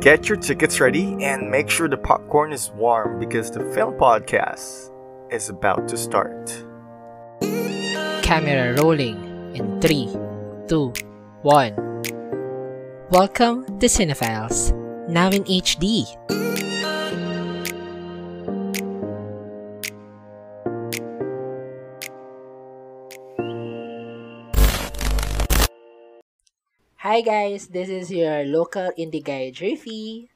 Get your tickets ready and make sure the popcorn is warm because the film podcast is about to start. Camera rolling in 3, 2, 1. Welcome to Cinephiles, now in HD. Hi guys, this is your local indie guy, Driffy.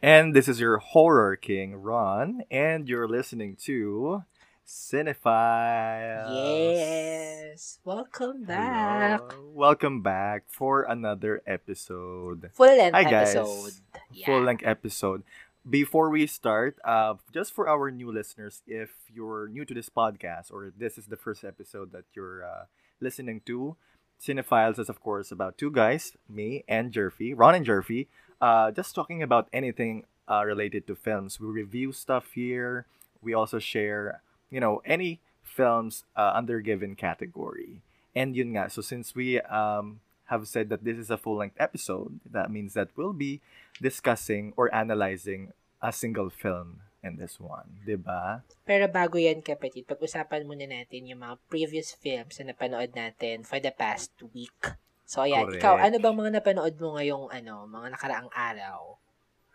And this is your horror king, Ron, and you're listening to Cinephiles. Yes, welcome back. Hello. Welcome back for another episode. Full length Hi guys. episode. Yeah. Full length episode. Before we start, uh, just for our new listeners, if you're new to this podcast or this is the first episode that you're uh, listening to, Cinephiles is of course about two guys, me and Jerfy, Ron and Jerfy, uh, just talking about anything uh, related to films. We review stuff here. We also share, you know, any films uh, under given category. And yun nga, so since we um, have said that this is a full-length episode, that means that we'll be discussing or analyzing a single film in this one, ba? Pero bago yan, kapatid, pag-usapan muna natin yung mga previous films na napanood natin for the past week. So, ayan. Correct. Ikaw, ano bang mga napanood mo ngayong, ano, mga nakaraang araw?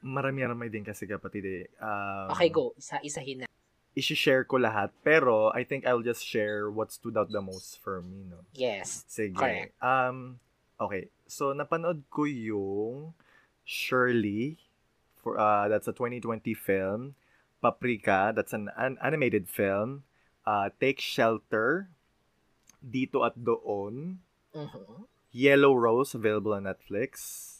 Marami-rami din kasi kapatid eh. Um, Okay, go. Isa-isahin na. i-share ko lahat, pero I think I'll just share what stood out the most for me, no? Yes. Sige. Correct. Um, okay. So, napanood ko yung Shirley, for, uh, that's a 2020 film. Paprika, that's an, an animated film. Uh, Take Shelter, Dito at Doon. Mhm. Yellow Rose, available on Netflix.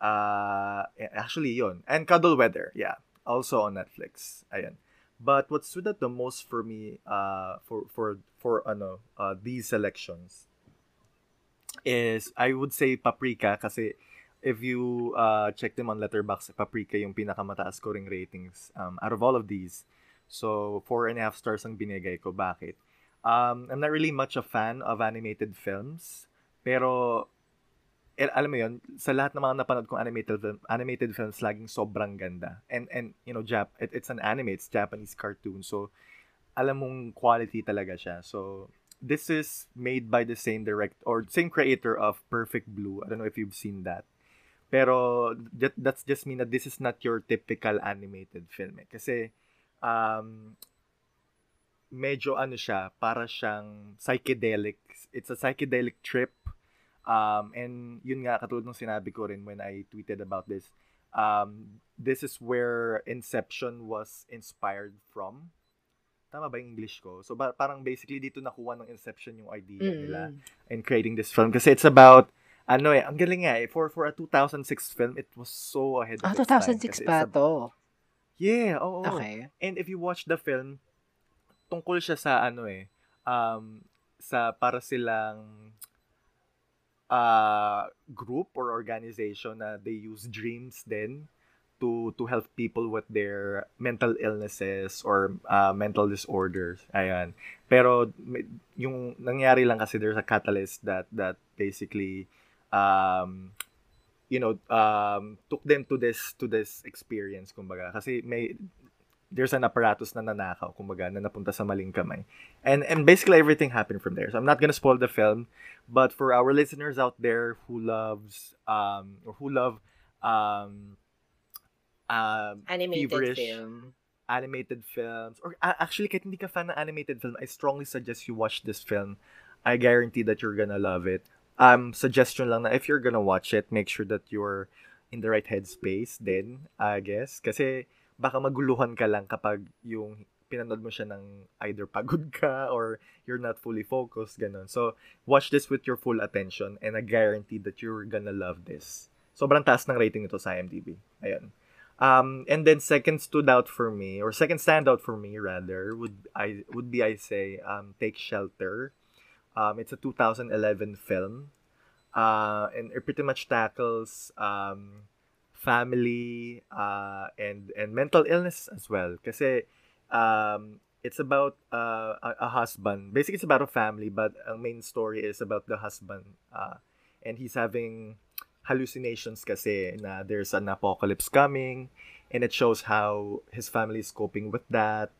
Uh, actually, yon And Cuddle Weather, yeah. Also on Netflix. Ayan. But what stood out the most for me, uh, for, for, for, ano, uh, these selections is, I would say Paprika kasi if you uh, check them on Letterboxd, Paprika yung pinakamataas scoring ratings um, out of all of these. So, four and a half stars ang binigay ko. Bakit? Um, I'm not really much a fan of animated films. Pero, eh, alam mo yun, sa lahat ng mga napanood kong animated, film, animated films, laging sobrang ganda. And, and you know, Jap, it, it's an anime, it's Japanese cartoon. So, alam mong quality talaga siya. So, this is made by the same direct, or same creator of Perfect Blue. I don't know if you've seen that. Pero, that, that's just mean that this is not your typical animated film. Eh. Kasi, um, medyo ano siya, para siyang psychedelic. It's a psychedelic trip. Um, and yun nga, katulad ng sinabi ko rin when I tweeted about this, um, this is where Inception was inspired from. Tama ba yung English ko? So, ba- parang basically dito nakuha ng Inception yung idea nila Mm. in creating this film. Kasi it's about, ano eh, ang galing nga eh, for, for a 2006 film, it was so ahead of Ah, its time. 2006 Kasi pa a- to. Yeah, oo. Okay. And if you watch the film, tungkol siya sa ano eh, um, sa para silang uh, group or organization na they use dreams then to to help people with their mental illnesses or uh, mental disorders. Ayan. Pero yung nangyari lang kasi there's a catalyst that that basically um you know um took them to this to this experience kumbaga. Kasi may there's an apparatus na nanakaw kumbaga na napunta sa maling kamay. And and basically everything happened from there. So i'm not gonna spoil the film but for our listeners out there who loves um or who love um um Animated feverish film. animated films or a- actually kahit hindi ka fan ng animated film I strongly suggest you watch this film. I guarantee that you're gonna love it um suggestion lang na if you're gonna watch it make sure that you're in the right headspace then I guess. Kasi baka maguluhan ka lang kapag yung pinanood mo siya ng either pagod ka or you're not fully focused ganun. So watch this with your full attention and I guarantee that you're gonna love this. Sobrang taas ng rating nito sa IMDb. Ayun. Um, and then second stood out for me, or second standout for me rather, would I would be I say um, Take Shelter. Um, it's a 2011 film, uh, and it pretty much tackles um, family uh, and and mental illness as well. Kasi um, it's about uh, a, a husband. Basically, it's about a family, but ang main story is about the husband, uh, and he's having hallucinations kasi na there's an apocalypse coming and it shows how his family is coping with that.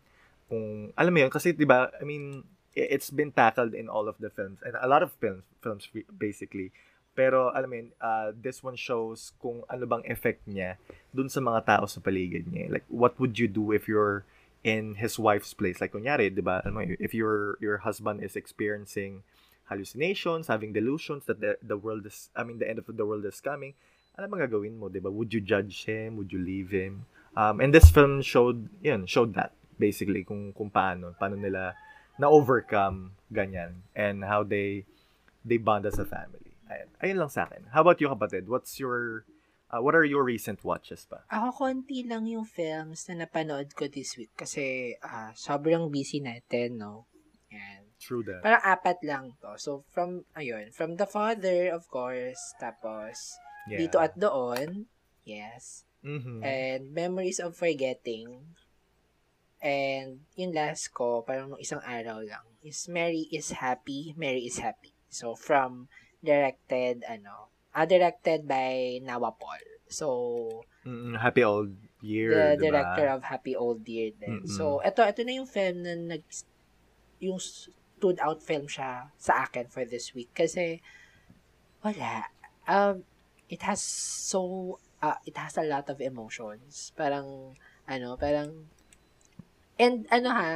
Kung, alam mo yun, kasi 'di ba, I mean, it's been tackled in all of the films and a lot of films films basically. Pero mo yun, uh, this one shows kung ano bang effect niya dun sa mga tao sa paligid niya. Like what would you do if you're in his wife's place? Like kunyari, 'di ba? Alam if your your husband is experiencing hallucinations, having delusions that the, the world is, I mean, the end of the world is coming, ano bang gagawin mo, di ba? Would you judge him? Would you leave him? Um, and this film showed, yun, showed that, basically, kung, kung paano, paano nila na-overcome ganyan, and how they, they bond as a family. Ayun, ayun lang sa akin. How about you, kapatid? What's your, uh, what are your recent watches pa? Ako, konti lang yung films na napanood ko this week kasi uh, sobrang busy natin, no? Yan. True that. Parang apat lang to. So, from, ayun, from The Father, of course, tapos, yeah. Dito at Doon, yes. Mm-hmm. And Memories of Forgetting. And, yung last ko, parang isang araw lang, is Mary is Happy, Mary is Happy. So, from, directed, ano, uh, directed by Nawa Paul. So, mm, Happy Old Year, The diba? director of Happy Old Year din. Mm-hmm. So, ito, ito na yung film na nag, yung stood out film siya sa akin for this week. Kasi, wala. Um, it has so, uh, it has a lot of emotions. Parang, ano, parang, and ano ha,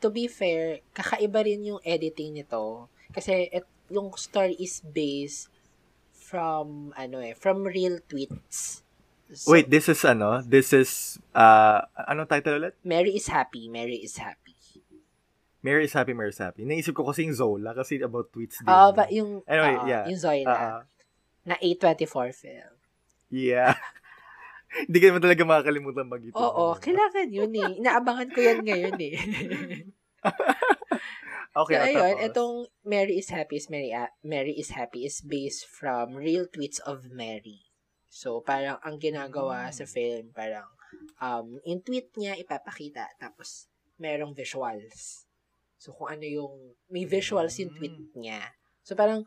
to be fair, kakaiba rin yung editing nito. Kasi, it, yung story is based from, ano eh, from real tweets. So, Wait, this is ano? This is, uh, ano title ulit? Mary is Happy, Mary is Happy. Mary is happy, Mary is happy. Naisip ko kasi yung Zola kasi about tweets din. Oo, uh, but yung, anyway, uh, yeah. yung Zola. Uh, na A24 film. Yeah. Hindi ka naman talaga makakalimutan mag ito. Oo, kailangan yun eh. Inaabangan ko yan ngayon eh. okay, so, ayun, itong Mary is Happy is Mary, Mary is Happy is based from real tweets of Mary. So, parang ang ginagawa mm. sa film, parang um, in tweet niya ipapakita, tapos merong visuals. So, kung ano yung, may visuals yung tweet mm. niya. So, parang,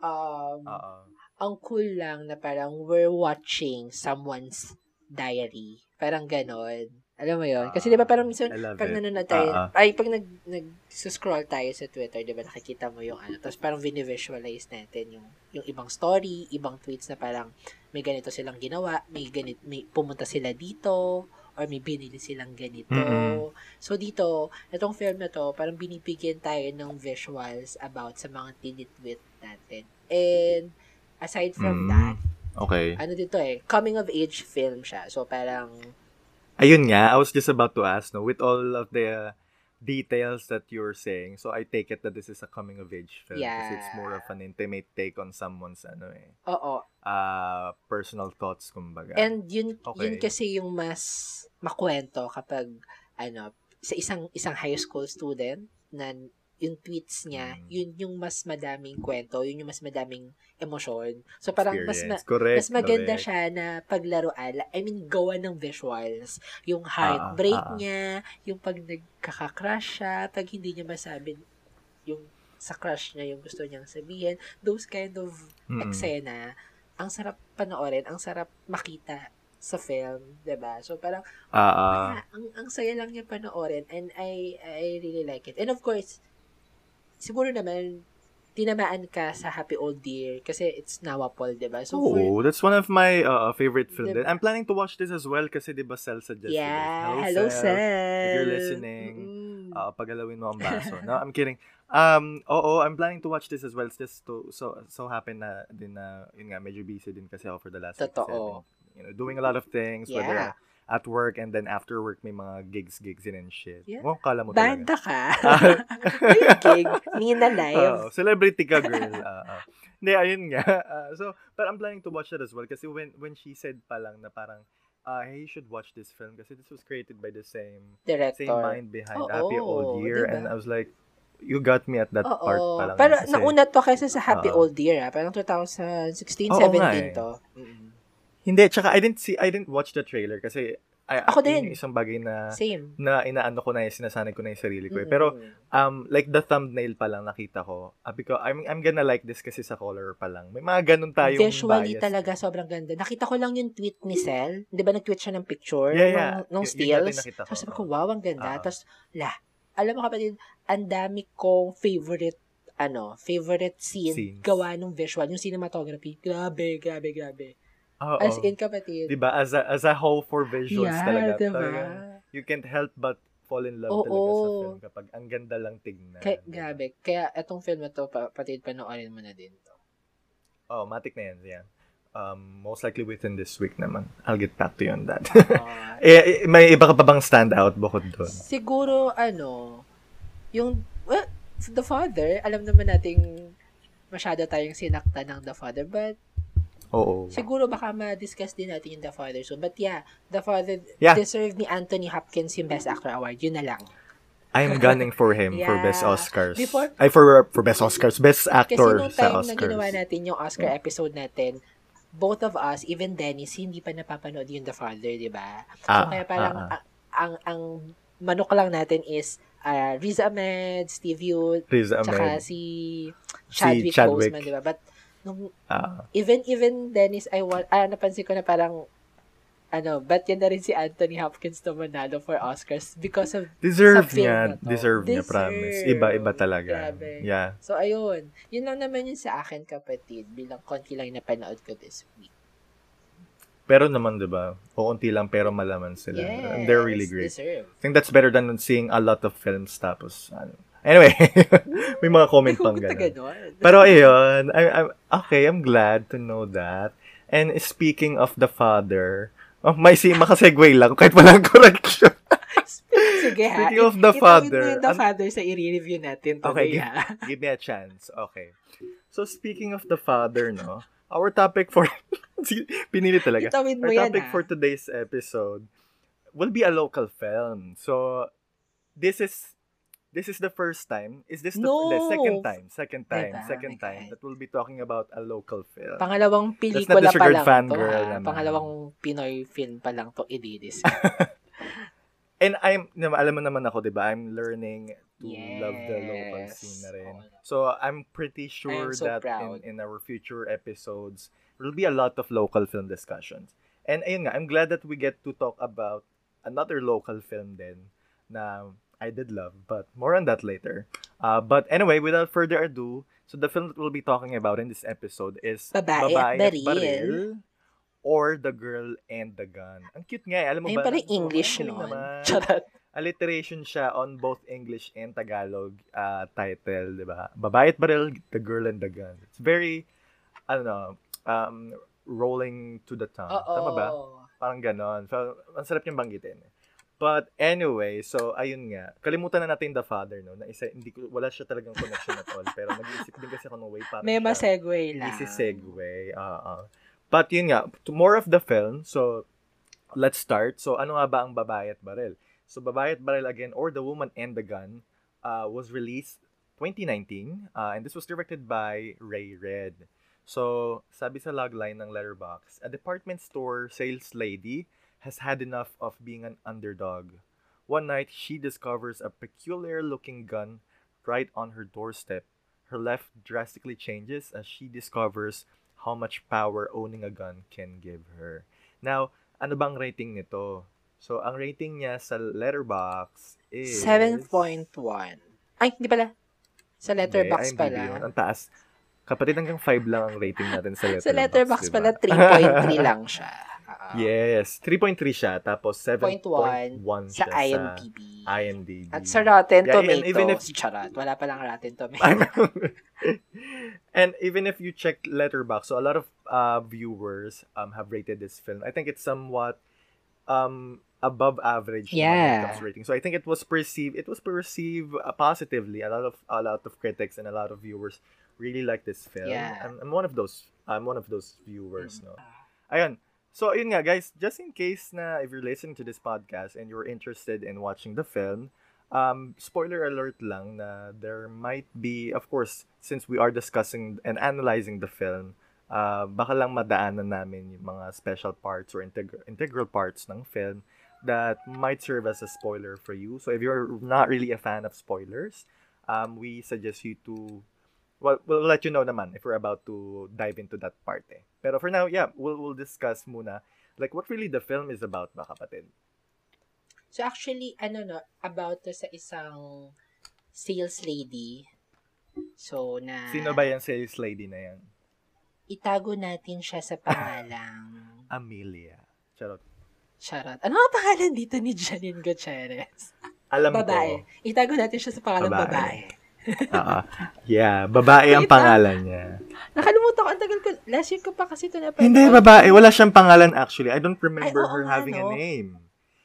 um, Uh-oh. ang cool lang na parang we're watching someone's diary. Parang ganon. Alam mo yon Kasi di ba parang minsan, pag nanonood tayo, uh-uh. ay, pag nag, nag-scroll tayo sa Twitter, di ba nakikita mo yung ano, tapos parang visualize natin yung, yung ibang story, ibang tweets na parang may ganito silang ginawa, may ganit, may pumunta sila dito, or may binili silang ganito. Mm-hmm. So dito, itong film na to, parang binibigyan tayo ng visuals about sa mga tinitwit natin. And aside from mm-hmm. that, okay. ano dito eh, coming of age film siya. So parang Ayun nga, I was just about to ask, no, with all of the details that you're saying. So I take it that this is a coming of age film yeah. because it's more of an intimate take on someone's ano eh. Oo. Uh, personal thoughts kumbaga. And yun okay. yun kasi yung mas makwento kapag ano sa isang isang high school student na yung tweets niya, mm. yun yung mas madaming kwento, yun yung mas madaming emosyon. So parang mas ma- correct, mas maganda correct. siya na paglaruan. I mean, gawa ng visuals. Yung heartbreak uh, uh, niya, yung pag nagkaka-crush siya, pag hindi niya masabi yung sa crush niya yung gusto niyang sabihin, those kind of mm. eksena, ang sarap panoorin, ang sarap makita sa film, 'di ba? So parang uh, uh, ang ang saya lang niya panoorin and I I really like it. And of course, siguro naman, tinamaan ka sa Happy Old Year kasi it's Nawapol, di ba? So oh, for, that's one of my uh, favorite films. I'm planning to watch this as well kasi di ba Cell suggested Yeah, hello, hello Cell. If you're listening, mm-hmm. uh, pagalawin mo ang baso. no, I'm kidding. Um, oo, I'm planning to watch this as well. It's just to, so, so happen na din na, yun nga, medyo busy din kasi ako for the last Totoo. Week, you know, doing a lot of things, yeah. whether at work and then after work may mga gigs gigs and shit. Yeah. Oh, kala mo Banda talaga. ka. may gig. Nina live. Uh, celebrity ka, girl. Uh, uh. Hindi, ayun nga. Uh, so, but I'm planning to watch that as well kasi when when she said pa lang na parang uh, hey, you should watch this film kasi this was created by the same Director. same mind behind oh, Happy oh, Old Year diba? and I was like you got me at that Oo. part pa lang. Pero kasi, nauna to kasi sa Happy uh, Old Year, ah. Parang 2016, 17 eh. to. Mm-hmm. Hindi, tsaka I didn't see, I didn't watch the trailer kasi Ay, Ako din. Yung isang bagay na Same. na inaano ko na yung sinasanay ko na yung sarili ko. Eh. Pero um like the thumbnail pa lang nakita ko. Uh, because I'm I'm gonna like this kasi sa color pa lang. May mga ganun tayong Visually bias. talaga sobrang ganda. Nakita ko lang yung tweet ni Sel. 'Di ba nag-tweet siya ng picture Yeah, yeah. stills. nakita ko. Tapos sabi ko, wow, ang ganda. Oo. Tapos, la, alam mo kapatid, ang dami kong favorite ano, favorite scene Scenes. gawa ng visual, yung cinematography. Grabe, grabe, grabe. Oo. As in, kapatid. Diba? As a, as a whole for visuals yeah, talaga. diba? Talagang you can't help but fall in love Oo. talaga sa film kapag ang ganda lang tignan. Kaya, grabe. Kaya, etong film na to, pa, patid, panoorin mo na din to. Oh, matik na yan. Yeah. Um, most likely within this week naman. I'll get back to you on that. Eh, eh, may iba ka pa bang standout bukod doon? siguro, ano, yung, well, The Father, alam naman nating masyado tayong sinakta ng The Father, but Oo. siguro baka ma-discuss din natin yung The Father soon. But yeah, The Father Yeah. deserved ni Anthony Hopkins yung Best Actor Award. Yun na lang. I'm gunning for him for Yeah. best Oscars. Before- Ay, for for best Oscars. Best Kasi actor nung sa time Oscars. na ginawa natin yung Oscar episode natin, both of us, even Dennis, hindi pa napapanood yung The Father, di ba? So, Ah, kaya parang, ah, ah. ang, ang manok lang natin is uh, Riz Ahmed, Steve Youth, Riz tsaka Ahmed. si Chadwick, Chadwick. Boseman, di ba? But, nung, Ah. even, even Dennis, I want, ah, napansin ko na parang, ano, but yan na rin si Anthony Hopkins na manalo for Oscars because of, deserve sa film niya. to. Deserve niya, Deserve. promise. Iba-iba talaga. Grabe. Yeah. so ayun, yun lang naman yun sa akin kapatid, bilang konti lang napanood ko this week. Pero naman, di ba? Uunti lang pero malaman sila. Yes, And they're really great. Deserve. I think that's better than seeing a lot of films tapos, ano. Anyway, may mga comment pang gano'n. Pero ayun, I, I'm, okay, I'm glad to know that. And speaking of the father, oh, may si makasegue lang kahit walang correction. Sige ha. Speaking of the Itawid father, yung the an- father sa i-review natin today Okay, give, ha. give me a chance. Okay. So speaking of the father, no, our topic for pinili talaga. Itawid mo Our yan topic ha. for today's episode will be a local film. So this is this is the first time. Is this the, No! the second time? Second time. Diba? Second Oh time God. that we'll be talking about a local film. Pangalawang pelikula pa lang fangirl to ha. naman. Pangalawang Pinoy film pa lang to ididis. And I'm, alam mo naman ako, di ba? I'm learning to love the local Yes. scene na rin. So, I'm pretty sure so that proud. in, in our future episodes, there'll be a lot of local film discussions. And ayun nga, I'm glad that we get to talk about another local film din na I did love, but more on that later. Uh, but anyway, without further ado, so the film that we'll be talking about in this episode is Babae at Baril. or The Girl and the Gun. Ang cute nga eh. Alam mo Ayun ba? pala Ang- yung English galing nun. Charot. Alliteration siya on both English and Tagalog uh, title, di ba? Babae at Baril, The Girl and the Gun. It's very, I don't know, um, rolling to the tongue. Oo. Tama ba? Parang ganon. So, ang sarap niyang banggitin. But anyway, so ayun nga. Kalimutan na natin The Father, no? Na isa, hindi ko, wala siya talagang connection at all. Pero nag-iisip din kasi ako ng way para May ma-segue lang. Easy segue. Oo. But yun nga, to more of the film. So, let's start. So, ano nga ba ang Babae at Baril? So, Babae at Baril again, or The Woman and the Gun, uh, was released 2019. Uh, and this was directed by Ray Red. So, sabi sa logline ng Letterbox, a department store sales lady has had enough of being an underdog. One night, she discovers a peculiar-looking gun right on her doorstep. Her life drastically changes as she discovers how much power owning a gun can give her. Now, ano bang rating nito? So, ang rating niya sa Letterbox is... 7.1. Ay, hindi pala. Sa letterbox IMDb pala. yun. Ang taas. Kapatid, hanggang 5 lang ang rating natin sa Letterbox. Sa letterbox diba? pala, 3.3 lang siya. Yes, 3.3 siya. Tapos 7.1 0.1 siya sa IMDb. IMDb. At sa Rotten Yeah, and Tomatoes, even if- charot. Wala pa lang Rotten Tomatoes. and even if you check Letterbox, so a lot of uh, viewers um have rated this film. I think it's somewhat um above average Yeah. rating. So I think it was perceived it was perceived uh, positively. A lot of a lot of critics and a lot of viewers really like this film. Yeah. I'm, I'm one of those I'm one of those viewers, no. Ayun. So, yun nga, guys, just in case na if you're listening to this podcast and you're interested in watching the film, um, spoiler alert lang na there might be, of course, since we are discussing and analyzing the film, uh, baka lang madaanan namin yung mga special parts or integral, integral parts ng film. that might serve as a spoiler for you. So if you're not really a fan of spoilers, um, we suggest you to well, we'll let you know naman if we're about to dive into that part eh. Pero for now, yeah, we'll, we'll discuss muna like what really the film is about ba kapatid? So actually, ano no, about to sa isang sales lady. So na Sino ba yung sales lady na yan? Itago natin siya sa pangalang Amelia. Charot. Charot. Ano ang pangalan dito ni Janine Gutierrez? Alam babae. ko. Itago natin siya sa pangalan babae. babae. Uh, yeah, babae ang pangalan niya. Nakalimutan ko, ang tagal ko, last year ko pa kasi ito na Hindi, babae. Wala siyang pangalan actually. I don't remember Ay, her nga, having no? a name.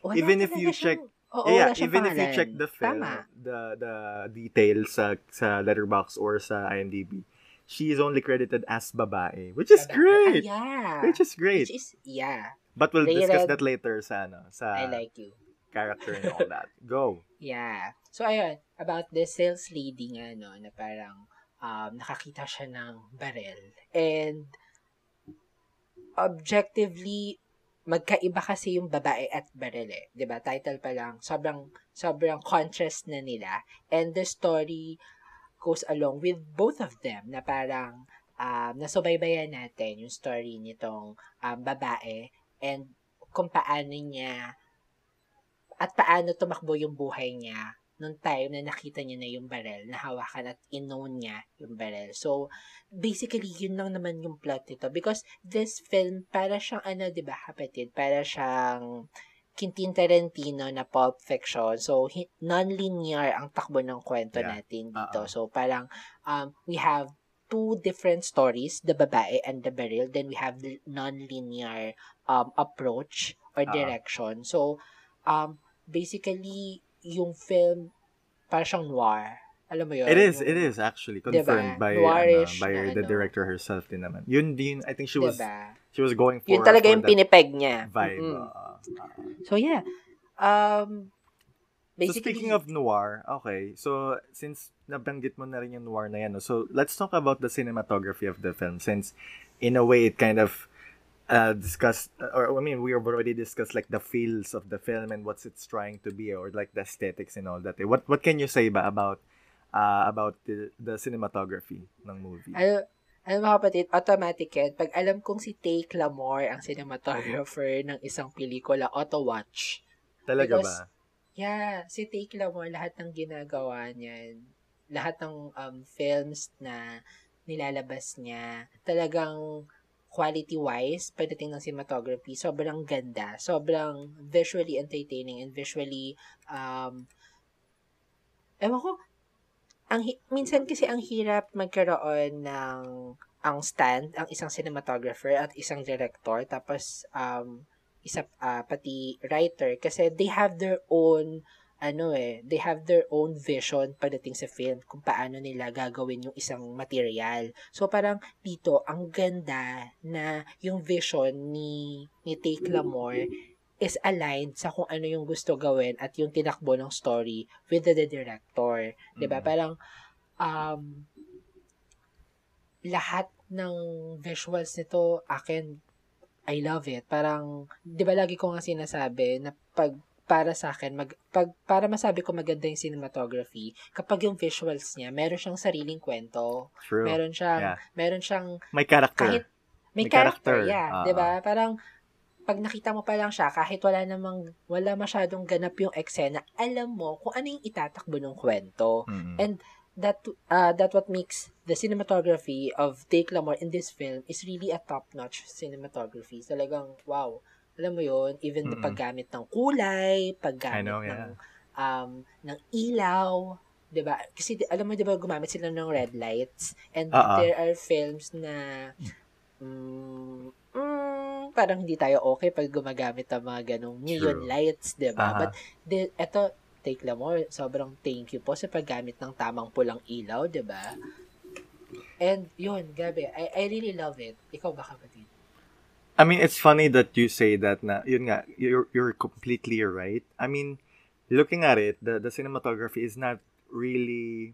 Wala even if you check, Oo, yeah, even pangalan. if you check the film, Tama. the the details sa sa letterbox or sa IMDb, she is only credited as babae, which is babae. great. Ah, yeah. Which is great. Which is yeah. But we'll They discuss read, that later sa ano, sa I like you. character and all that. Go. Yeah. So ayun, about the sales lady nga no, na parang um, nakakita siya ng barrel. And objectively magkaiba kasi yung babae at barrel eh. ba? Title pa lang, sobrang sobrang contrast na nila. And the story goes along with both of them na parang um, nasubaybayan natin yung story nitong um, babae and kung paano niya at paano tumakbo yung buhay niya nung time na nakita niya na yung barrel, nahawakan at inown niya yung barrel. So, basically, yun lang naman yung plot nito. Because this film, para siyang, ano, di ba, kapatid? Para siyang Quentin Tarantino na Pulp Fiction. So, non-linear ang takbo ng kwento yeah. natin dito. Uh-oh. So, parang, um, we have two different stories, the babae and the barrel. Then, we have the non-linear um, approach or direction. Uh-oh. So, um, basically, yung film, para siyang noir. Alam mo yun? It is, yung, it is actually confirmed diba? by ano, by na, the ano. director herself din naman. Yun din, I think she was diba? she was going for Yun talaga for yung pinipeg niya. Vibe. Mm-hmm. Uh, uh, so yeah. Um basically So speaking of noir, okay. So since nabanggit mo na rin yung noir na yan, so let's talk about the cinematography of the film since in a way it kind of uh, discussed, or I mean, we have already discussed like the feels of the film and what's it's trying to be, or like the aesthetics and all that. What what can you say ba about uh, about the, the cinematography ng movie? Ano, ano mga kapatid, automatic yan. Pag alam kong si Tay Clamore ang cinematographer ng isang pelikula, auto-watch. Talaga Because, ba? Yeah, si Tay Clamore, lahat ng ginagawa niyan, lahat ng um, films na nilalabas niya, talagang quality-wise, pagdating ng cinematography, sobrang ganda. Sobrang visually entertaining and visually, um, ewan ko, ang, minsan kasi ang hirap magkaroon ng ang stand, ang isang cinematographer at isang director, tapos um, isa uh, pati writer kasi they have their own ano eh, they have their own vision pagdating sa film kung paano nila gagawin yung isang material. So parang dito, ang ganda na yung vision ni, ni Take Lamore is aligned sa kung ano yung gusto gawin at yung tinakbo ng story with the, the director. Mm-hmm. 'Di ba? Parang um lahat ng visuals nito akin I love it. Parang 'di ba lagi ko nga sinasabi na pag para sa akin, mag, pag, para masabi ko maganda yung cinematography, kapag yung visuals niya, meron siyang sariling kwento. True. Meron siyang, yeah. meron siyang, may character. Kahit, may, may character, character, yeah. Uh-huh. 'di ba Parang, pag nakita mo pa lang siya, kahit wala namang, wala masyadong ganap yung eksena, alam mo kung ano yung itatakbo ng kwento. Mm-hmm. And, that uh, that what makes the cinematography of Take Lamar in this film is really a top-notch cinematography. Talagang, wow alam mo yon even mm-hmm. the paggamit ng kulay, paggamit know, yeah. ng um ng ilaw, 'di ba? Kasi alam mo 'di ba gumamit sila ng red lights and Uh-oh. there are films na mm, mm, parang hindi tayo okay pag gumagamit ng mga ganong neon True. lights, 'di ba? Uh-huh. But the, eto take mo, sobrang thank you po sa paggamit ng tamang pulang ilaw, 'di ba? And yun, gabi, I, I really love it. Ikaw ba kapatid? I mean, it's funny that you say that na, yun nga, you're, you're completely right. I mean, looking at it, the, the cinematography is not really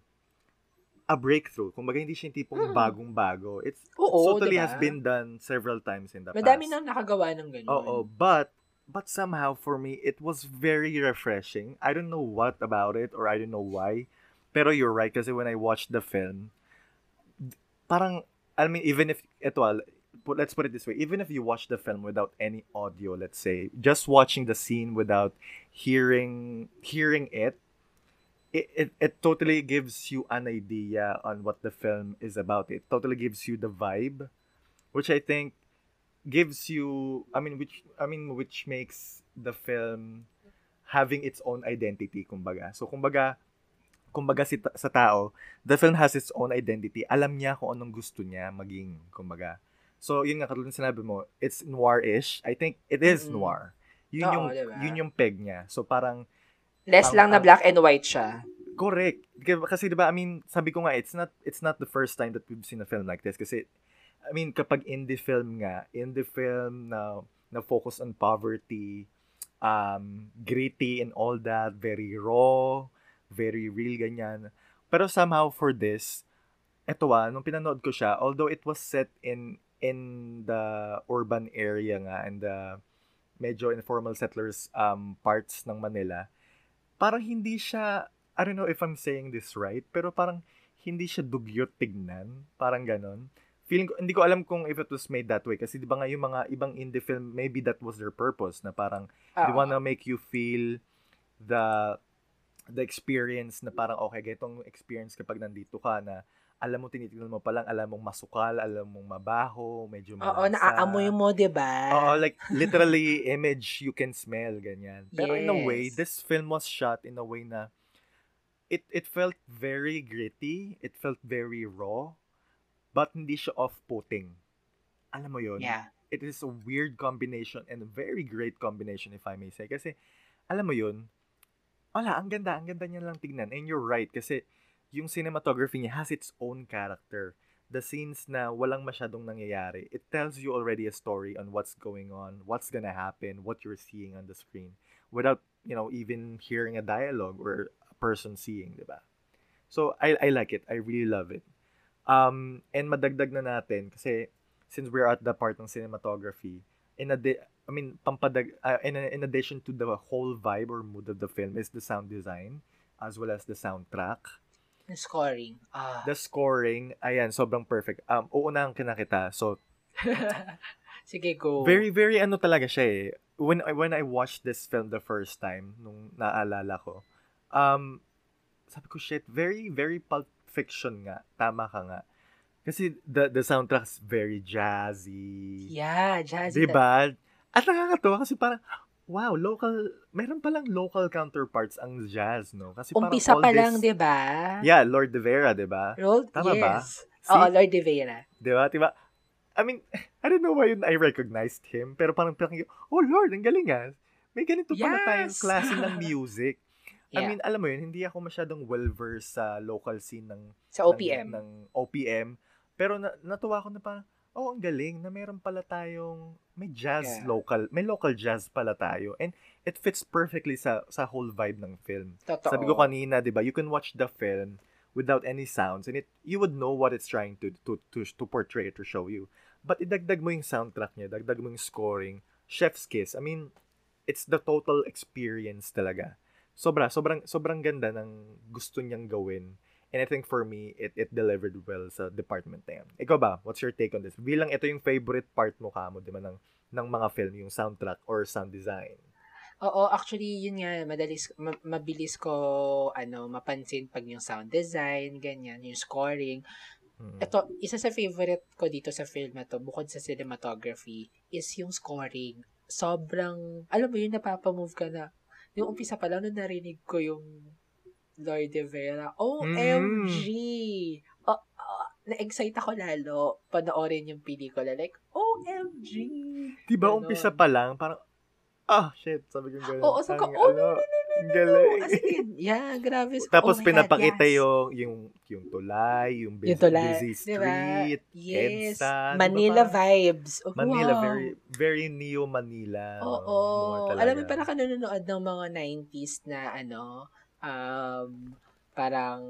a breakthrough. Kung baga, hindi siya tipong mm. bagong-bago. It's Oo, totally diba? has been done several times in the Madami past. Madami nang nakagawa ng ganun. Oo, but but somehow for me it was very refreshing. I don't know what about it or I don't know why. Pero you're right kasi when I watched the film, parang I mean even if ito ah, let's put it this way, even if you watch the film without any audio, let's say, just watching the scene without hearing hearing it, it, it, it totally gives you an idea on what the film is about. It totally gives you the vibe, which I think gives you I mean which I mean which makes the film having its own identity kumbaga. So kumbaga kumbaga si, sa tao, the film has its own identity. Alam niya kung anong gusto niya maging kumbaga. So, yun nga, katulad sinabi mo, it's noir-ish. I think it is mm-hmm. noir. Yun Oo, yung, diba? yun yung peg niya. So, parang... Less lang na black and white siya. Correct. Kasi, di ba, I mean, sabi ko nga, it's not, it's not the first time that we've seen a film like this. Kasi, I mean, kapag indie film nga, indie film na, na focus on poverty, um, gritty and all that, very raw, very real, ganyan. Pero somehow for this, eto ah, nung pinanood ko siya, although it was set in in the urban area nga and the medyo informal settlers um parts ng Manila, parang hindi siya I don't know if I'm saying this right, pero parang hindi siya dugyot tignan, parang ganon. Feeling ko, hindi ko alam kung if it was made that way kasi di ba nga yung mga ibang indie film, maybe that was their purpose na parang uh-huh. they wanna make you feel the the experience na parang okay, ganitong experience kapag nandito ka na alam mo, tinitignan mo pa lang, alam mong masukal, alam mong mabaho, medyo malasa. Oo, naaamoy mo, di ba? Oo, like, literally, image you can smell, ganyan. Pero yes. in a way, this film was shot in a way na it it felt very gritty, it felt very raw, but hindi siya off-putting. Alam mo yon Yeah. It is a weird combination and a very great combination, if I may say. Kasi, alam mo yun, wala, ang ganda, ang ganda niya lang tignan. And you're right, kasi yung cinematography niya has its own character. The scenes na walang masyadong nangyayari, it tells you already a story on what's going on, what's gonna happen, what you're seeing on the screen, without, you know, even hearing a dialogue or a person seeing, di ba? So, I, I like it. I really love it. Um, and madagdag na natin, kasi since we're at the part ng cinematography, in a I mean, pampadag, uh, in, in addition to the whole vibe or mood of the film is the sound design as well as the soundtrack. The scoring. Ah. The scoring, ayan, sobrang perfect. Um, uunahan ka na kita. So, Sige, go. Very, very ano talaga siya eh. When, when I watched this film the first time, nung naalala ko, um, sabi ko, shit, very, very Pulp Fiction nga. Tama ka nga. Kasi the, the soundtrack's very jazzy. Yeah, jazzy. Diba? At nakakatawa kasi parang, wow, local, meron palang local counterparts ang jazz, no? Kasi Umpisa pa lang, di ba? Yeah, Lord De Vera, di ba? Lord, Tama yes. ba? Oo, Lord De Vera. Di ba? Di ba? I mean, I don't know why I recognized him, pero parang, parang oh Lord, ang galing ah. May ganito yes. pala tayong klase ng music. yeah. I mean, alam mo yun, hindi ako masyadong well-versed sa local scene ng sa OPM. Ng, ng OPM. Pero na, natuwa ko na parang, oh, ang galing na meron pala tayong may jazz yeah. local, may local jazz pala tayo. And it fits perfectly sa sa whole vibe ng film. Totoo. Sabi ko kanina, 'di ba? You can watch the film without any sounds and it you would know what it's trying to to to, to portray to show you. But idagdag mo yung soundtrack niya, dagdag mo yung scoring, chef's kiss. I mean, it's the total experience talaga. Sobra, sobrang sobrang ganda ng gusto niyang gawin And I think for me, it, it delivered well sa department na yan. Ikaw ba? What's your take on this? Bilang ito yung favorite part mo kamo, di ba, ng, ng mga film, yung soundtrack or sound design. Oo, actually, yun nga, madalis, ma- mabilis ko, ano, mapansin pag yung sound design, ganyan, yung scoring. Hmm. Ito, isa sa favorite ko dito sa film na to, bukod sa cinematography, is yung scoring. Sobrang, alam mo yun, napapamove ka na. Yung umpisa pa lang, nung narinig ko yung Lloyd De Vera. OMG! Mm. Oh, oh, na-excite ako lalo panoorin yung pelikula. Like, OMG! Diba, Ganon. umpisa pa lang, parang, ah, shit, sabi ko gano'n. Oo, sabi ko, oh, no, no, no, no, galing. As in, yeah, grabe. Tapos oh pinapakita God, yes. yung, yung, yung tulay, yung busy, yung tulay, busy street, diba? yes. EDSA. Manila diba vibes. Oh, Manila, wow. very, very neo Manila. Oo. Oh, oh. Alam mo, parang ka nanonood ng mga 90s na, ano, um, parang,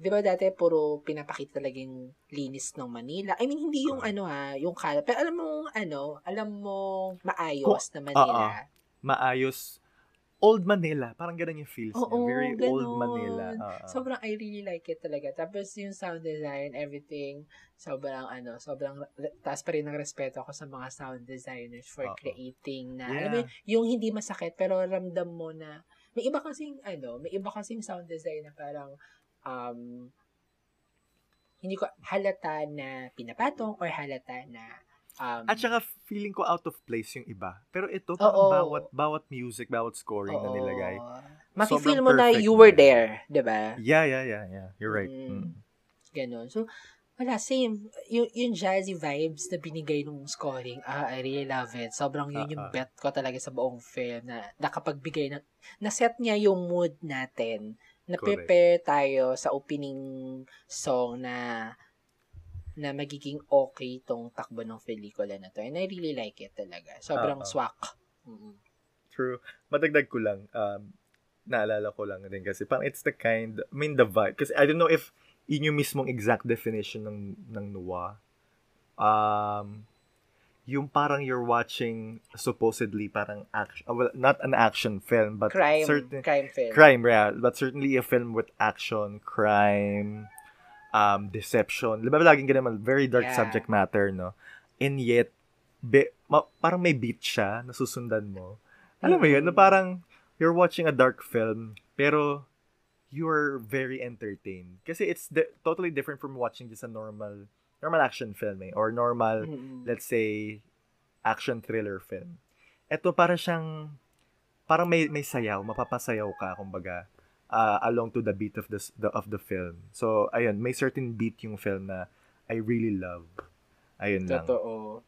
di ba dati puro pinapakita talaga yung linis ng Manila. I mean, hindi yung ano ha, yung kalat. Pero alam mo, ano, alam mo maayos Kung, na Manila. Uh-uh. maayos old Manila. Parang ganun yung feels Oo, niya. Very ganun. old Manila. Uh, sobrang I really like it talaga. Tapos yung sound design, everything, sobrang ano, sobrang taas pa rin ng respeto ako sa mga sound designers for Uh-oh. creating na, yeah. alam mo, yung hindi masakit pero ramdam mo na, may iba kasing, ano, may iba kasing sound design na parang, um, hindi ko halata na pinapatong or halata na Um, At saka feeling ko out of place yung iba. Pero ito, parang bawat, bawat music, bawat scoring oo. na nilagay. Mafe-feel mo na you were there, di ba? Yeah, yeah, yeah, yeah. You're right. Mm. Mm. Ganon. So, wala, same. Yung, yung jazzy vibes na binigay nung scoring, ah, I really love it. Sobrang yun uh-uh. yung bet ko talaga sa buong film na nakapagbigay ng, na-set niya yung mood natin. Na-prepare tayo sa opening song na na magiging okay tong takbo ng pelikula na to. And I really like it talaga. Sobrang uh-huh. swak. Mm-hmm. True. Madagdag ko lang, um, naalala ko lang din kasi parang it's the kind, I mean the vibe. Kasi I don't know if yun yung mismong exact definition ng, ng Nuwa. Um, yung parang you're watching supposedly parang action, uh, well, not an action film, but crime, certain, crime film. Crime, yeah. But certainly a film with action, crime, um, deception. Di ba laging ganun, very dark yeah. subject matter, no? And yet, be, ma, parang may beat siya, nasusundan mo. Alam mo yun, na parang you're watching a dark film, pero you're very entertained. Kasi it's de- totally different from watching just a normal normal action film eh, or normal, mm-hmm. let's say, action thriller film. Ito para siyang, parang may, may sayaw, mapapasayaw ka, kumbaga uh, along to the beat of the, the of the film. So ayun, may certain beat yung film na I really love. Ayun lang. Totoo.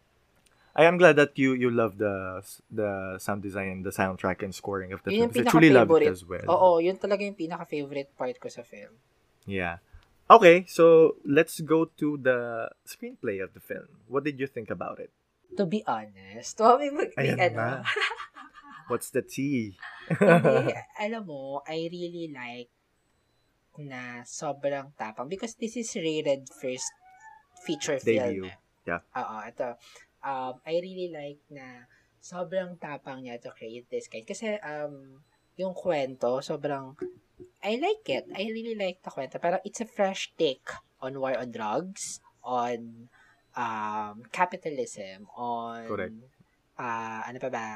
I am glad that you you love the the sound design, the soundtrack and scoring of the yun film. I truly love it as well. Oo, yun talaga yung pinaka-favorite part ko sa film. Yeah. Okay, so let's go to the screenplay of the film. What did you think about it? To be honest, to be mag- Ayan ano, What's the tea? Hindi, alam mo, I really like na sobrang tapang because this is rated first feature film. Debut. Yeah. Oo, ito. Um, I really like na sobrang tapang niya to create this kind. Kasi, um, yung kwento, sobrang, I like it. I really like the kwento. Parang it's a fresh take on war on drugs, on um, capitalism, on, Correct. Uh, ano pa ba,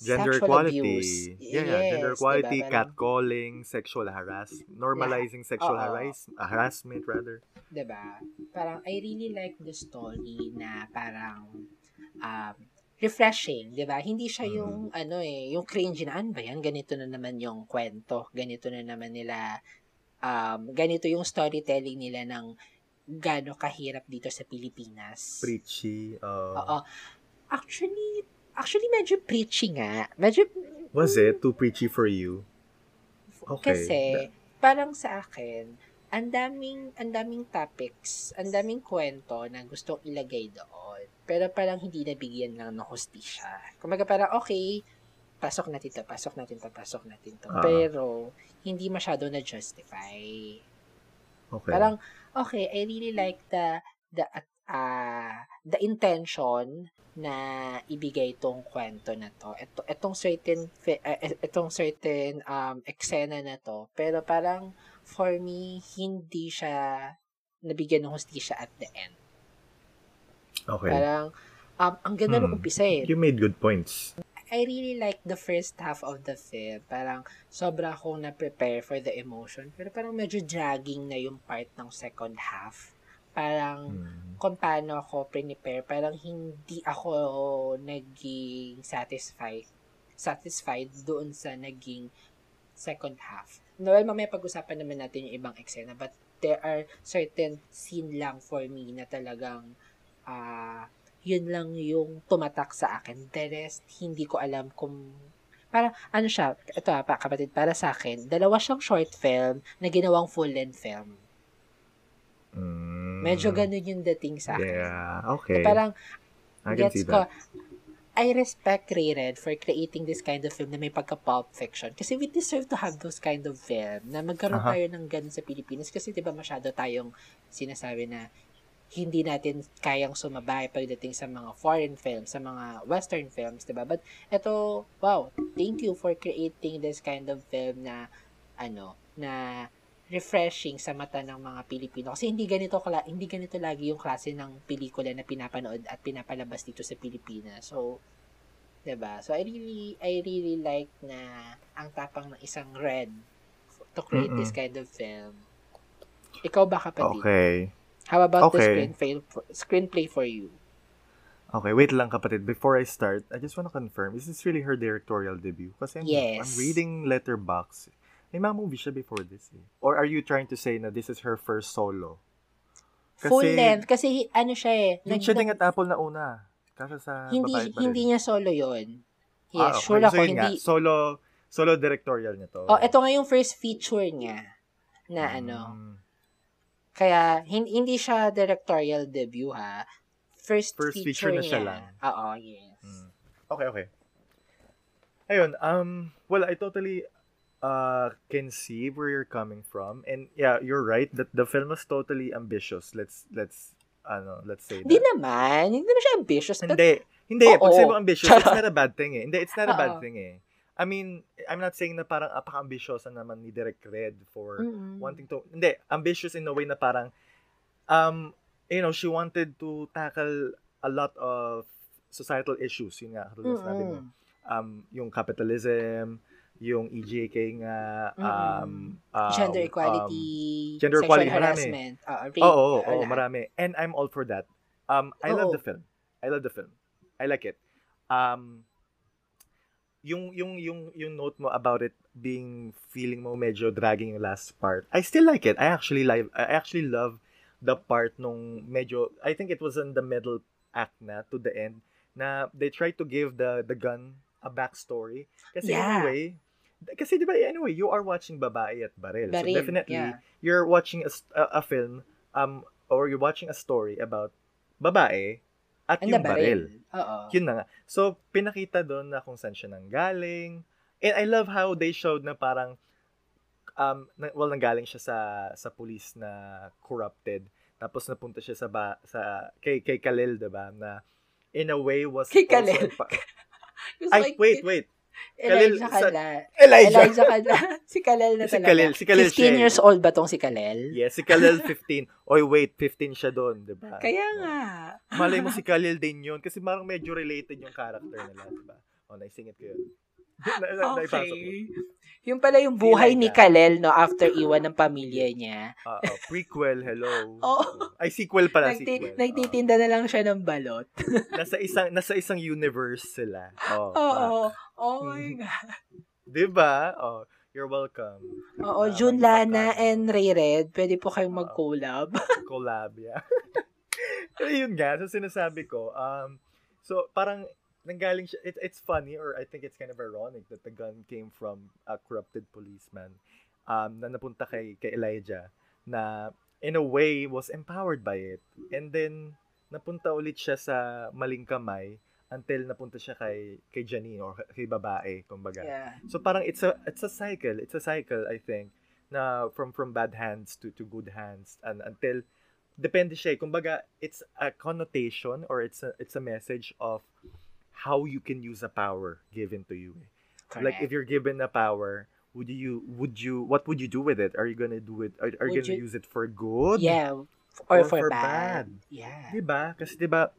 gender equality. Abuse. Yeah, yes, gender equality, diba? catcalling, sexual harass, normalizing yeah. sexual uh, harass, harassment rather. 'Di ba? Parang I really like the story na parang um refreshing, 'di ba? Hindi siya yung mm. ano eh, yung cringe na ano ba 'yan? Ganito na naman yung kwento. Ganito na naman nila um ganito yung storytelling nila ng gaano kahirap dito sa Pilipinas. Preachy. Uh... Oo. Actually, Actually, medyo preachy nga. Medyo... Was it too preachy for you? Okay. Kasi, parang sa akin, ang daming, ang daming topics, ang daming kwento na gustong ilagay doon. Pero parang hindi nabigyan lang ng hostisya. Kumaga parang, okay, pasok natin to, pasok natin to, pasok natin to. Uh, Pero, hindi masyado na-justify. Okay. Parang, okay, I really like the, the, uh, the intention na ibigay itong kwento na to. Ito, itong certain, uh, itong certain um, eksena na to. Pero parang, for me, hindi siya nabigyan ng hustisya at the end. Okay. Parang, um, ang ganda hmm. ng umpisa eh. You made good points. I really like the first half of the film. Parang, sobra akong na-prepare for the emotion. Pero parang medyo dragging na yung part ng second half parang hmm. kung paano ako prepare, parang hindi ako naging satisfied satisfied doon sa naging second half. Well, mamaya pag-usapan naman natin yung ibang eksena, but there are certain scene lang for me na talagang uh, yun lang yung tumatak sa akin. The rest, hindi ko alam kung para ano siya, ito ha, pa, kapatid, para sa akin, dalawa siyang short film na ginawang full-length film. Mm. Medyo ganun yung dating sa akin. Yeah, okay. So, parang, I gets ko, I respect Rated for creating this kind of film na may pagka-pulp fiction. Kasi we deserve to have those kind of film na magkaroon uh-huh. tayo ng ganun sa Pilipinas. Kasi di ba masyado tayong sinasabi na hindi natin kayang sumabay pagdating sa mga foreign films, sa mga western films, 'di ba? But ito, wow, thank you for creating this kind of film na ano, na refreshing sa mata ng mga Pilipino kasi hindi ganito kala hindi ganito lagi yung klase ng pelikula na pinapanood at pinapalabas dito sa Pilipinas. So, 'di ba? So I really I really like na ang tapang ng isang red to create Mm-mm. this kind of film. Ikaw ba kapatid? Okay. How about okay. the screenplay for, screenplay for you? Okay, wait lang kapatid. Before I start, I just want to confirm, is this really her directorial debut? Kasi I'm, yes. I'm reading Letterboxd. May mga movie siya before this eh. Or are you trying to say na this is her first solo? Kasi, Full length. Kasi ano siya eh. Yung siya at Apple na una. Kasi sa hindi, babae Hindi niya solo yon Yes, ah, okay. sure ako. So, hindi, nga, solo, solo directorial niya to. Oh, ito nga yung first feature niya na hmm. ano, kaya, hindi, hindi siya directorial debut, ha? First, First feature, feature na niya. siya lang. Oo, yes. Hmm. Okay, okay. Ayun, um, well, I totally uh, can see where you're coming from. And yeah, you're right that the film was totally ambitious. Let's, let's, ano, let's say that. Hindi naman. Hindi naman siya ambitious. Hindi. Hindi. Oo. Pag sabi ambitious, it's not a bad thing eh. Hindi, it's not a bad thing eh. I mean, I'm not saying na parang apaka-ambisyosa naman ni Direct Red for mm-hmm. wanting to, hindi, ambitious in a way na parang, um, you know, she wanted to tackle a lot of societal issues, yun nga, katulad mm-hmm. mo, um, yung capitalism, yung EJK nga, um, uh, gender equality, um, gender equality, harassment, marami. Uh, rape, oo, oo, oo, marami. And I'm all for that. Um, I oh. love the film. I love the film. I like it. Um, yung yung yung yung note mo about it being feeling mo medyo dragging yung last part. I still like it. I actually like I actually love the part nung medyo I think it was in the middle act na to the end na they try to give the the gun a backstory kasi yeah. anyway kasi di ba anyway you are watching babae at baril, baril so definitely yeah. you're watching a, a, a film um or you're watching a story about babae at And yung baril. Oo. Yun na nga. So, pinakita doon na kung saan siya nanggaling. And I love how they showed na parang, um, na, well, nanggaling siya sa, sa police na corrupted. Tapos napunta siya sa, ba, sa kay, kay Kalil, diba? Na in a way was kay Kalil. Pa- Ay, like, wait, wait. Elijah Kala. Elijah. Elijah Kala. si Kalel na si talaga. Kalel, si Kalel 15 siya. years old ba tong si Kalel? Yes, si Kalel 15. Oy, wait, 15 siya doon, di ba? Kaya nga. Malay mo si Kalel din yun kasi parang medyo related yung character nila, di ba? Oh, naisingit ko yun. na, na, okay. Yung pala yung buhay ni Kalel no after iwan ng pamilya niya. Uh, uh, prequel, hello. Oh. Ay sequel pala, Nagti- sequel. Nagtitinda uh, na lang siya ng balot. nasa isang nasa isang universe sila. Oh. Oo. Oh, oh, my god. 'Di ba? Oh, you're welcome. Oo, uh, June Lana and Ray Red, pwede po kayong mag-collab. collab, yeah. Pero yun nga, so sinasabi ko, um, so parang nanggaling siya, it, it's funny or I think it's kind of ironic that the gun came from a corrupted policeman um, na napunta kay, kay Elijah na in a way was empowered by it. And then, napunta ulit siya sa maling kamay until napunta siya kay kay Janine or kay babae kumbaga. Yeah. So parang it's a it's a cycle. It's a cycle I think na from from bad hands to to good hands and until depende siya. Eh. Kumbaga it's a connotation or it's a it's a message of how you can use a power given to you. Correct. Like if you're given a power, would you would you what would you do with it? Are you gonna do it? Are, are you gonna you, use it for good? Yeah, or, or for, for bad. bad. Yeah. Diba? Kasi diba,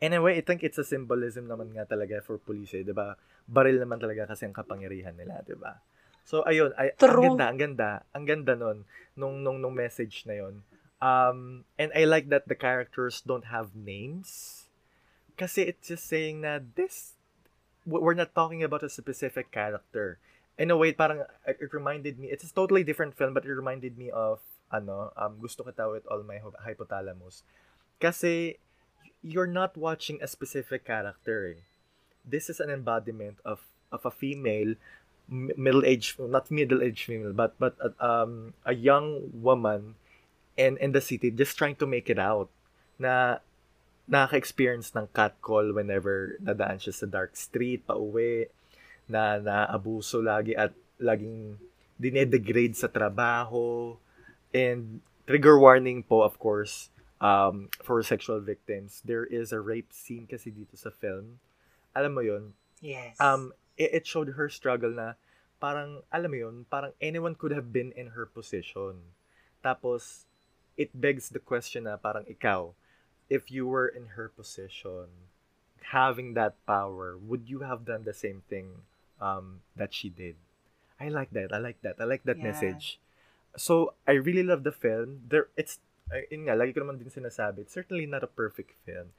anyway, I think it's a symbolism naman nga talaga for police, eh, diba? Baril naman talaga kasi ang kapangyarihan nila, diba? So ayun, ay, ang ganda, ang ganda, ang ganda nun nung nung nung message na yon. Um, and I like that the characters don't have names kasi it's just saying na this, we're not talking about a specific character. In a way, parang it reminded me, it's a totally different film, but it reminded me of, ano, um, Gusto Kita with All My Hypothalamus. Kasi, you're not watching a specific character. Eh. This is an embodiment of of a female middle-aged not middle-aged female but but uh, um a young woman in in the city just trying to make it out na nakaka-experience ng catcall whenever nadaan siya sa dark street, pauwi, na naabuso lagi at laging dinedegrade sa trabaho. And trigger warning po, of course, um, for sexual victims. There is a rape scene kasi dito sa film. Alam mo yun? Yes. Um, it, it showed her struggle na parang, alam mo yun, parang anyone could have been in her position. Tapos, it begs the question na parang ikaw, if you were in her position, having that power, would you have done the same thing um, that she did? I like that. I like that. I like that yeah. message. So, I really love the film. There, it's ay, yun nga, lagi ko naman din sinasabi, it's certainly not a perfect film.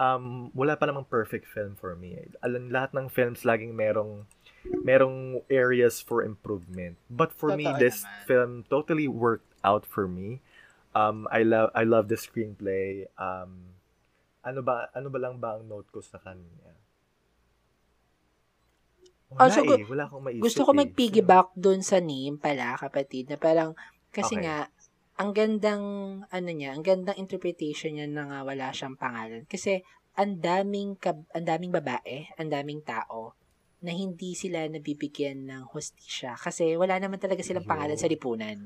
Um, wala pa namang perfect film for me. Alam, lahat ng films laging merong merong areas for improvement. But for Totoo me, this naman. film totally worked out for me. Um, I love I love the screenplay. Um, ano ba ano ba lang ba ang note ko sa kanya? Wala oh, so, eh. Wala akong maisip Gusto ko eh. mag-piggyback so, dun sa name pala, kapatid, na parang, kasi okay. nga, ang gandang, ano niya, ang gandang interpretation niya na nga wala siyang pangalan. Kasi, ang daming, ang daming babae, ang daming tao, na hindi sila nabibigyan ng hostisya. Kasi, wala naman talaga silang pangalan sa lipunan.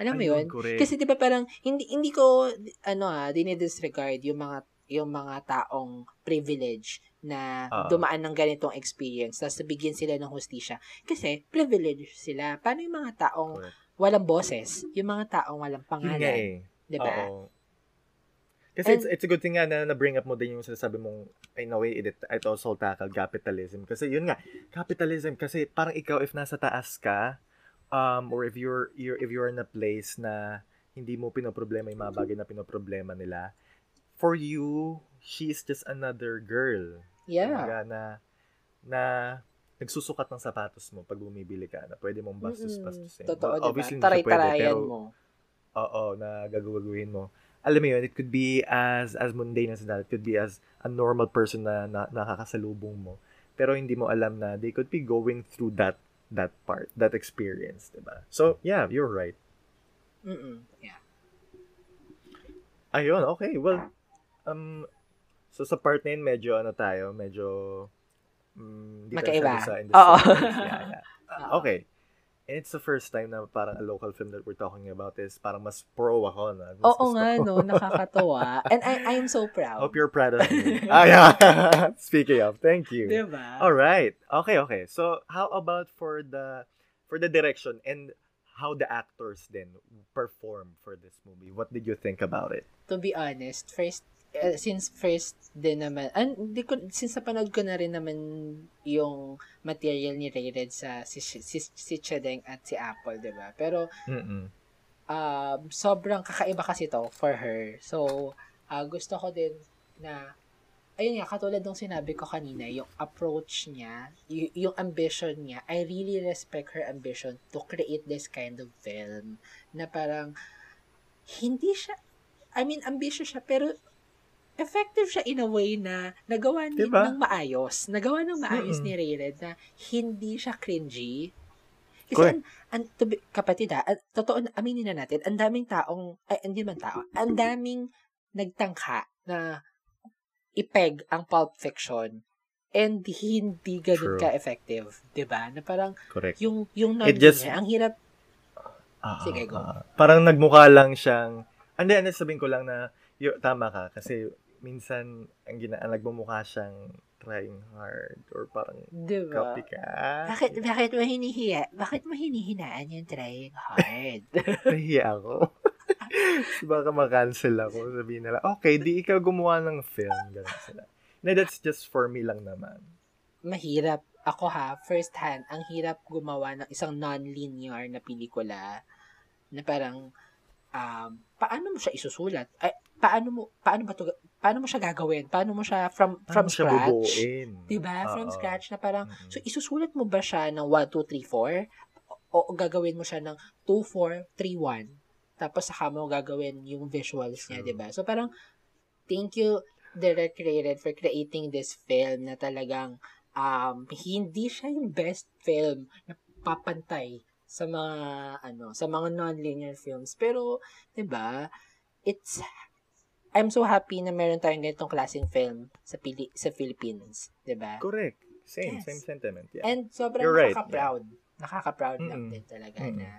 Alam mo yun? Correct. Kasi 'di ba parang hindi hindi ko ano ah, dinidisregard yung mga yung mga taong privilege na uh, dumaan ng ganitong experience tapos bigyan sila ng hostisya. Kasi privilege sila. Paano yung mga taong correct walang boses, yung mga taong walang pangalan. eh. 'Di ba? Kasi And, it's, it's a good thing nga na na-bring up mo din yung sinasabi mong, in a way, it, it also tackle capitalism. Kasi yun nga, capitalism, kasi parang ikaw, if nasa taas ka, um, or if you're, you're, if you're in a place na hindi mo pinoproblema yung mga bagay na pinoproblema nila, for you, she is just another girl. Yeah. Kumbaga, na, na nagsusukat ng sapatos mo pag bumibili ka na pwede mong bastos-bastusin. Totoo, well, obviously, diba? Taray-tarayan mo. Oo, na gagawin mo. Alam mo yun, it could be as as mundane as that. It could be as a normal person na, na nakakasalubong mo. Pero hindi mo alam na they could be going through that that part, that experience, diba? So, yeah, you're right. Mm-mm, yeah. Ayun, okay. Well, um, so sa part na yun, medyo ano tayo, medyo Mm, Magkaiba. Sa Oo. yeah, yeah. okay. And it's the first time na parang a local film that we're talking about is parang mas pro ako na. Mas Oo nga, no? Nakakatawa. And I, I am so proud. Hope you're proud of me. ah, yeah. Speaking of, thank you. Diba? All right. Okay, okay. So, how about for the for the direction and how the actors then perform for this movie? What did you think about it? To be honest, first uh, since first din naman, an, di ko, since napanood ko na rin naman yung material ni Rated sa si, si, si Chedeng at si Apple, di ba? Pero, mm uh, sobrang kakaiba kasi to for her. So, uh, gusto ko din na, ayun nga, katulad ng sinabi ko kanina, yung approach niya, y- yung ambition niya, I really respect her ambition to create this kind of film na parang, hindi siya, I mean, ambitious siya, pero effective siya in a way na nagawa ni, diba? ng maayos. Nagawa ng maayos Mm-mm. ni Rayred na hindi siya cringy. Kasi, an, an, to be, kapatid ha, at, totoo, aminin na natin, ang daming taong, ay, hindi man tao, ang daming nagtangka na ipeg ang Pulp Fiction and hindi ganun ka-effective. ba diba? Na parang, Correct. yung, yung non just, niya, ang hirap, uh, sige, go. Uh, parang nagmukha lang siyang, hindi, ano, sabihin ko lang na, y- tama ka, kasi minsan ang gina ang nagmumukha siyang trying hard or parang diba? copycat. Bakit, bakit mo hinihiya? Bakit mo hinihinaan yung trying hard? Nahiya ako. Baka makancel ako. Sabihin nila, okay, di ikaw gumawa ng film. Ganun sila. Na that's just for me lang naman. Mahirap. Ako ha, first hand, ang hirap gumawa ng isang non-linear na pelikula na parang um, paano mo siya isusulat? Ay, paano mo paano ba to paano mo siya gagawin? Paano mo siya from from paano scratch? 'Di ba? From scratch na parang mm-hmm. so isusulat mo ba siya ng 1 2 3 4 o, o gagawin mo siya ng 2 4 3 1 tapos saka mo gagawin yung visuals niya, 'di ba? So parang thank you Direct Rated for creating this film na talagang um, hindi siya yung best film na papantay sa mga ano sa mga non-linear films pero 'di ba it's I'm so happy na meron tayong ganitong klaseng film sa Pili- sa Philippines, 'di ba? Correct. Same, yes. same sentiment. Yeah. And sobrang You're nakaka-proud. Yeah. Nakaka-proud mm-hmm. lang din talaga mm-hmm. na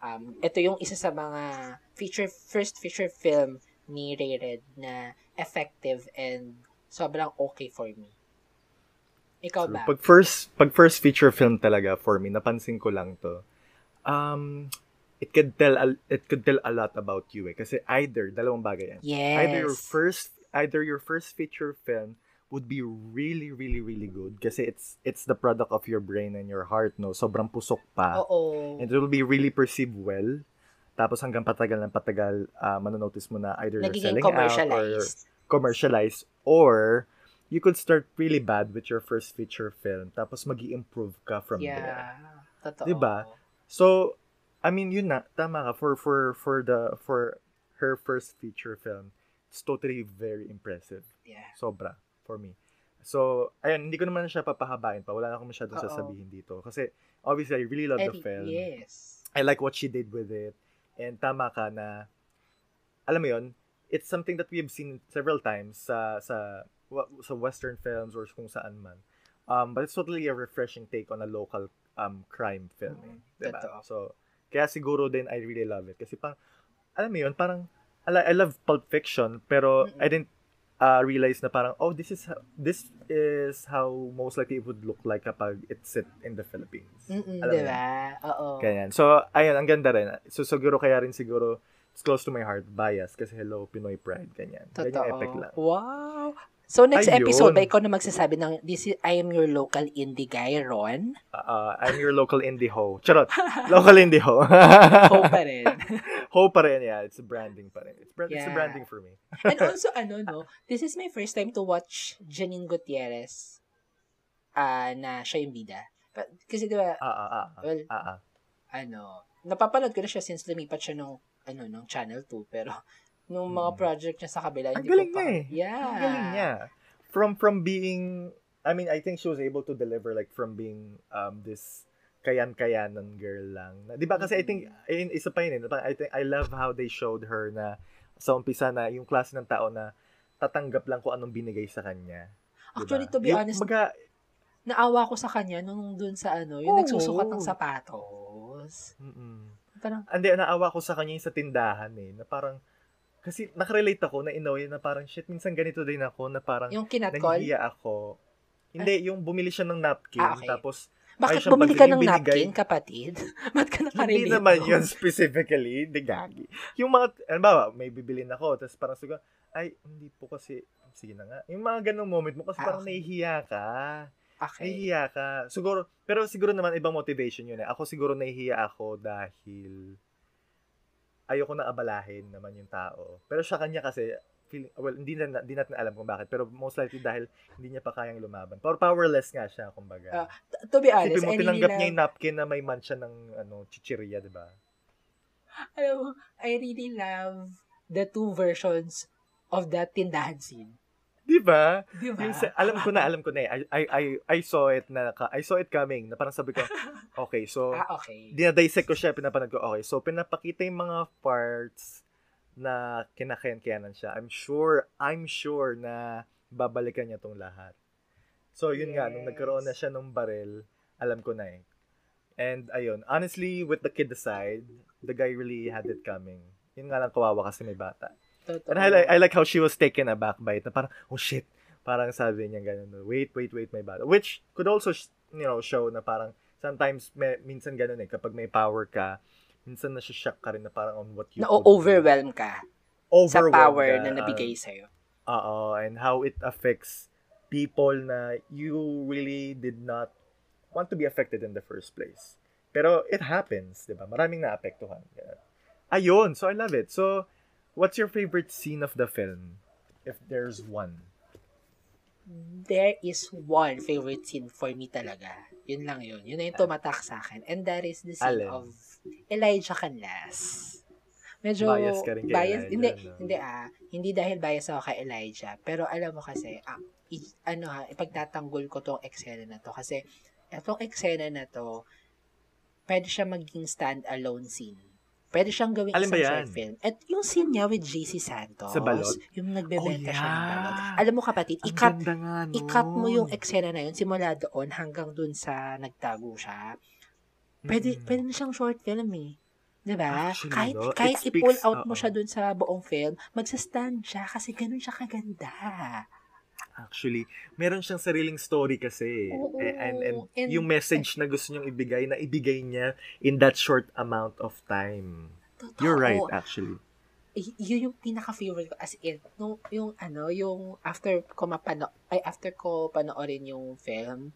um ito yung isa sa mga feature first feature film ni Red na effective and sobrang okay for me. Ikaw ba? Pag first, pag first feature film talaga for me, napansin ko lang to. Um, it could tell a, it could tell a lot about you eh. Kasi either, dalawang bagay yan. Yes. Either your first, either your first feature film would be really, really, really good kasi it's it's the product of your brain and your heart, no? Sobrang pusok pa. Oo. And it will be really perceived well. Tapos hanggang patagal ng patagal, uh, manonotice mo na either Nagiging you're selling out or commercialized or you could start really bad with your first feature film tapos mag improve ka from yeah. there. Totoo. 'Di ba? So, I mean, yun na, tama ka for for for the for her first feature film. It's totally very impressive. Yeah. Sobra for me. So, ayun, hindi ko naman siya papahabain pa. Wala na akong masyadong sasabihin dito. Kasi, obviously, I really love the film. Yes. I like what she did with it. And tama ka na, alam mo yun, it's something that we have seen several times sa, sa, sa Western films or kung saan man. Um, but it's totally a refreshing take on a local um, crime film. Eh, diba? totoo. So, kaya siguro din I really love it. Kasi parang, alam mo yun, parang, I, love Pulp Fiction, pero Mm-mm. I didn't uh, realize na parang, oh, this is how, this is how most likely it would look like kapag it's set in the Philippines. Mm-mm, Alam diba? Oo. Ganyan. So, ayun, ang ganda rin. So, siguro kaya rin siguro, it's close to my heart, bias, kasi hello, Pinoy pride, ganyan. Ganyan Totoo. epic lang. Wow. So, next Ayun. episode ba ikaw na magsasabi ng, this is, I am your local indie guy, Ron? Uh, I'm your local indie ho. Charot. local indie ho. Ho pa rin. ho pa rin, yeah. It's a branding pa rin. It's, brand, it's a Yeah. branding for me. And also, ano, no, this is my first time to watch Janine Gutierrez ah na siya yung bida. Pa- Kasi, di ba, Ah, ah, ah. ah. well, Ah, ah. ano, napapanood ko na siya since lumipat siya nung, ano, nung Channel 2, pero, nung mga Mm. project niya sa kabila, Ang hindi galing niya eh. Yeah. Ang galing niya. From, from being, I mean, I think she was able to deliver like from being um this kayan-kayanan girl lang. 'Di ba kasi I think ayun, isa pa yun eh. I think I love how they showed her na sa umpisa na yung klase ng tao na tatanggap lang kung anong binigay sa kanya. 'Di ba? Actually, to be Yung- honest, kumbaga, naawa ko sa kanya nung dun sa ano, yung Oo. nagsusukat ng sapatos. mm Parang, Hindi, naawa ko sa kanya yung sa tindahan eh. Na parang, kasi nakarelate ako na inoy na parang, shit, minsan ganito din ako na parang, yung kinatcall, nahihiya ako. Hindi, yung bumili siya ng napkin, Ah, okay. tapos, bakit bumili ka ng binigay. napkin, kapatid? Ba't ka nakarelate? Hindi naman yun specifically, hindi gagi. Yung mga, ano ba, may bibilin ako, tapos parang siguro, ay, hindi po kasi, sige na nga. Yung mga ganong moment mo, kasi Ah, parang okay. nahihiya ka. Okay. Nahihiya ka. Siguro, pero siguro naman ibang motivation yun eh. Ako siguro nahihiya ako dahil ayoko na abalahin naman yung tao. Pero sa kanya kasi, feeling, well, hindi, na, hindi natin alam kung bakit. Pero most likely dahil hindi niya pa kayang lumaban. Or powerless nga siya, kumbaga. Ah, To be honest, Isipin mo, really tinanggap niya yung napkin na may mancha ng ano, chichirya, di ba? alam mo, I really love the two versions of that tindahan scene. Di ba? Di ba? Yung sa- alam ko na, alam ko na eh. I, I, I, I saw it na, ka- I saw it coming, na parang sabi ko, okay, so, Ah, okay. dinadissect ko siya, pinapanood ko, okay, so, pinapakita yung mga parts na kinakayan-kayanan siya. I'm sure, I'm sure na babalikan niya tong lahat. So, yun nga, nung Yes. nagkaroon na siya ng baril, alam ko na eh. And, ayun, honestly, with the kid aside, the guy really had it coming. Yun nga lang kawawa kasi may bata. Totoo. And I like, I like how she was taken aback by it. Na parang, oh shit. Parang sabi niya ganun. Wait, wait, wait, may bata. Which could also, you know, show na parang, sometimes, may, minsan ganun eh. Kapag may power ka, minsan na shock ka rin na parang on what you. Na-overwhelm ka sa Overwhelmed power ka, na nabigay sa'yo. Oo, and how it affects people na you really did not want to be affected in the first place. Pero it happens, di ba? Maraming naapektuhan. Ayun, so I love it. So, what's your favorite scene of the film? If there's one. There is one favorite scene for me talaga. Yun lang yun. Yun na yung tumatak sa akin. And that is the scene Alin? of Elijah Canlas. Medyo Bias ka rin kay bias- Elijah, Hindi, no? hindi ah. Hindi dahil bias ako kay Elijah. Pero alam mo kasi, ah, i- ano ha, ipagtatanggol ko tong eksena na to. Kasi, itong eksena na to, pwede siya maging stand-alone scene. Pwede siyang gawing ba isang short film. At yung scene niya with JC Santos, Sa balot? yung nagbebenta Oh, siya ng yeah. balot. Alam mo kapatid, Ang ikat nga nun. i-cut mo yung eksena na yun simula doon hanggang doon sa nagtago siya. Pwede, Mm-mm. pwede na siyang short film eh. Diba? Actually, kahit, no? kahit speaks, i-pull out mo siya dun sa buong film, magsa-stand siya kasi ganun siya kaganda. Actually, meron siyang sariling story kasi. Oo, and, and, and yung message na gusto niyang ibigay, na ibigay niya in that short amount of time. Totoo. You're right, actually. Y- yun yung pinaka-favorite ko. As in, nung, yung ano, yung after ko mapano, ay after ko panoorin yung film,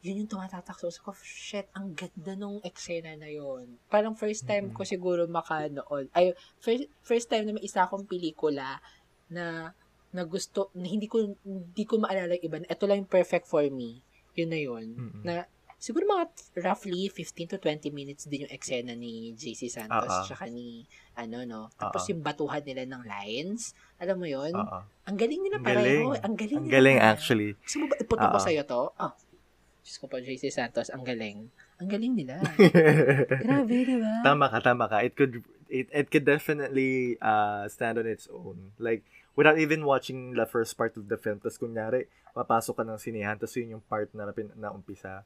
yun yung tumatatak sa ko, shit, ang ganda nung eksena na yun. Parang first time ko siguro makanood. Ay, first, first time na may isa akong pelikula na na gusto, na hindi ko, hindi ko maalala yung iba. Ito lang yung perfect for me. Yun na yun. Mm-hmm. Na, siguro mga roughly 15 to 20 minutes din yung eksena ni JC Santos uh-uh. tsaka ni, ano, no? Tapos uh-uh. yung batuhan nila ng lines. Alam mo yun? Uh-uh. Ang galing nila pareho. Ang galing Ang galing, nila. actually. Gusto mo ba iputo uh-uh. ko sa'yo to? Oh, Diyos ko pa, JC Santos, ang galing. Ang galing nila. Grabe, di ba? Tama ka, tama ka. It could, it, it could definitely uh, stand on its own. Like, without even watching the first part of the film, tapos kunyari, papasok ka ng sinihan, tapos yun yung part na, na umpisa.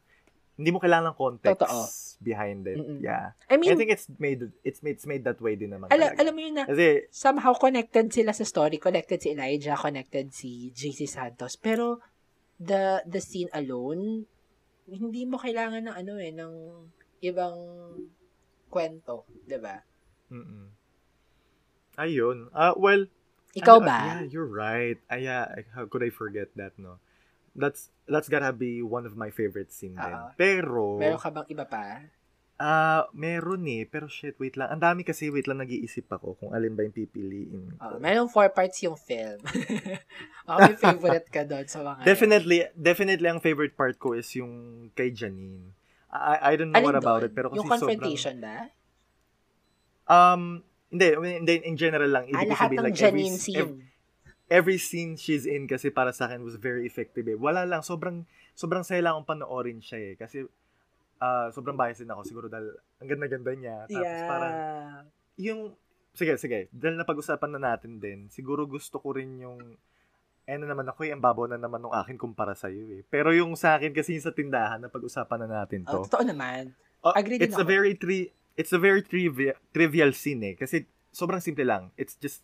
Hindi mo kailangan ng context Totoo. behind it. Mm-mm. Yeah. I mean, I think it's made it's made it's made that way din naman. Ala, alam mo yun na Kasi, somehow connected sila sa story, connected si Elijah, connected si JC Santos. Pero the the scene alone hindi mo kailangan ng ano eh, ng ibang kwento, 'di ba? Mm. Ayun. Uh, well, ikaw ano, ba? Uh, yeah, you're right. Uh, yeah, how could I forget that, no? That's that's gotta be one of my favorite scenes din. Pero Meron ka bang iba pa? Ah, uh, meron eh. Pero shit, wait lang. Ang dami kasi, wait lang, nag-iisip ako kung alin ba yung pipiliin ko. Uh, meron four parts yung film. Baka may favorite ka doon sa mga... Definitely, yun. definitely ang favorite part ko is yung kay Janine. I, I don't know alin what about doon? it, pero kasi Yung confrontation sobrang, ba? Um, hindi, hindi, in general lang. Ibig ah, lahat sabihin, ng like, Janine every, scene. Every, every scene she's in kasi para sa akin was very effective eh. Wala lang, sobrang, sobrang saya lang akong panoorin siya eh. Kasi uh, sobrang bias din ako siguro dahil ang ganda-ganda niya. Tapos yeah. parang yung sige, sige. Dahil napag-usapan na natin din, siguro gusto ko rin yung eh na naman ako, eh, ang babaw na naman ng akin kumpara sa iyo eh. Pero yung sa akin kasi yung sa tindahan, na pag-usapan na natin to. Oh, totoo naman. Uh, Agree it's a very tri it's a very trivial trivial scene eh kasi sobrang simple lang. It's just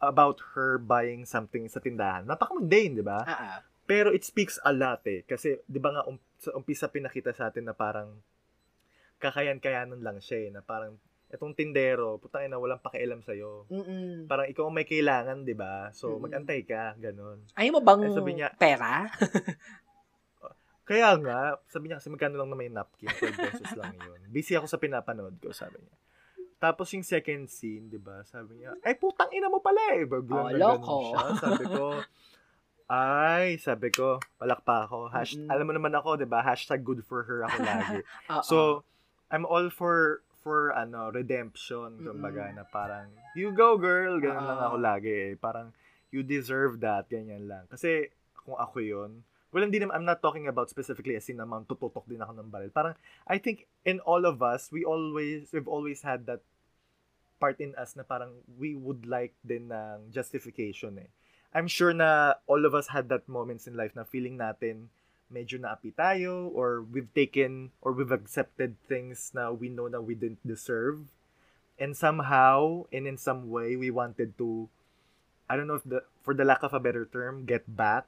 about her buying something sa tindahan. Napaka-mundane, di ba? Uh-uh. Pero it speaks a lot eh. Kasi, di ba nga, um, sa umpisa pinakita sa atin na parang kakayan-kayanan lang siya eh. Na parang, etong tindero, putang ina, walang pakialam sa'yo. Mm-mm. Parang ikaw ang may kailangan, di ba? So, Mm-mm. mag-antay ka, ganun. Ayaw mo bang eh, sabi niya, pera? kaya nga, sabi niya kasi magkano lang naman yung napkin, 12 pesos lang yun. Busy ako sa pinapanood ko, sabi niya. Tapos yung second scene, di ba, sabi niya, ay putang ina mo pala eh. Baglang oh, na siya. Sabi ko, Ay, sabi ko, palakpa ako. Hash, mm-hmm. Alam mo naman ako, 'di ba? Hashtag good for her ako lagi. so, I'm all for for ano, redemption, kumbaga, mm-hmm. na parang, you go girl, ganun Uh-oh. lang ako lagi eh. Parang, you deserve that, ganyan lang. Kasi, kung ako yun, well, hindi naman, I'm not talking about specifically as in naman, tututok din ako ng baril. Parang, I think, in all of us, we always, we've always had that part in us na parang, we would like din ng justification eh. I'm sure na all of us had that moments in life na feeling natin medyo naapi tayo or we've taken or we've accepted things na we know na we didn't deserve. And somehow, and in some way, we wanted to, I don't know if the, for the lack of a better term, get back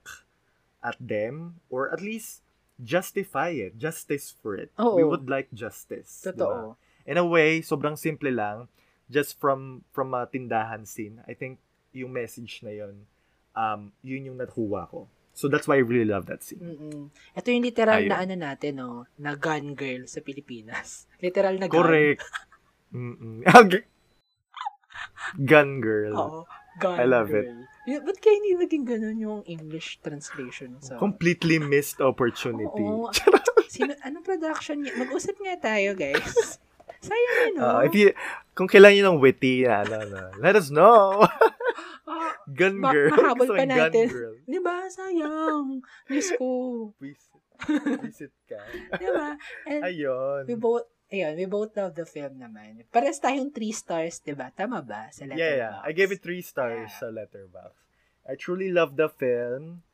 at them or at least justify it, justice for it. Oo. We would like justice. Totoo. Diba? In a way, sobrang simple lang, just from from a tindahan scene. I think yung message na yon um, yun yung nakuha ko. So that's why I really love that scene. Mm-mm. Ito yung literal Ayun. na ano natin, no? Na gun girl sa Pilipinas. Literal na gun. Correct. Mm-mm. gun girl. Oo. Gun I love girl. it. Yeah, ba't kaya hindi naging ganun yung English translation? Sa... Completely missed opportunity. Oo. Sino, anong production niya? Mag-usap nga tayo, guys. Sayang yun, no? Uh, if you, kung kailan yun ng witty, ano, ano, let us know. gun ma- girl. Mahabol pa natin. Di ba? Sayang. Diyos ko. Visit. Visit ka. di ba? And Ayun. We both, ayun, we both love the film naman. Pares tayong three stars, di ba? Tama ba? Sa Letterboxd. Yeah, yeah. I gave it three stars yeah. sa Letterboxd. I truly love the film.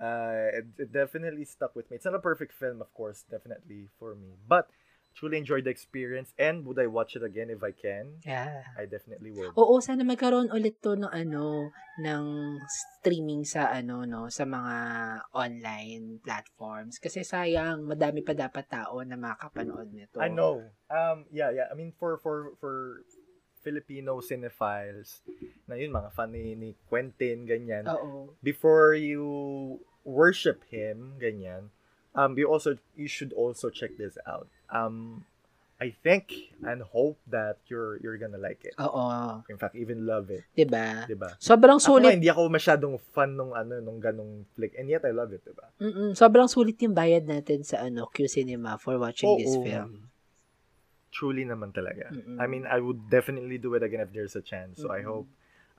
Uh, it, it definitely stuck with me. It's not a perfect film, of course, definitely for me. But truly enjoyed the experience and would I watch it again if I can? Yeah. I definitely would. Oo, sana magkaroon ulit to ng ano, ng streaming sa ano no, sa mga online platforms kasi sayang madami pa dapat tao na makapanood nito. I know. Um yeah, yeah. I mean for for for Filipino cinephiles na yun mga fan ni, ni Quentin ganyan. Oo. Before you worship him ganyan, um you also you should also check this out. Um I think and hope that you're you're gonna like it. Oo. In fact, even love it. 'Di ba? 'Di ba? Sobrang Ako sulit. hindi ako masyadong fan nung ano nung ganong flick and yet I love it, 'di ba? Mm-mm, sobrang sulit yung bayad natin sa ano Q Cinema for watching this Oo. film. Truly naman talaga. Mm-mm. I mean, I would definitely do it again if there's a chance. So I Mm-mm. hope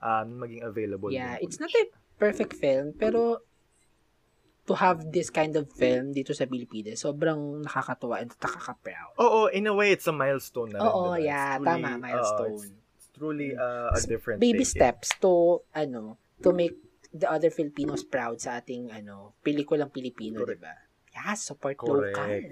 um maging available. Yeah, it's not a perfect film pero to have this kind of film dito sa Pilipinas, sobrang nakakatuwa and nakaka-proud. Oo, in a way, it's a milestone na rin, Oo, diba? Yeah, truly, tama, oo, milestone. it's, it's truly uh, a different Baby take, eh. steps to ano, to make the other Filipinos proud sa ating ano, pelikulang Pilipino. 'di ba? Yeah, support Correct. local.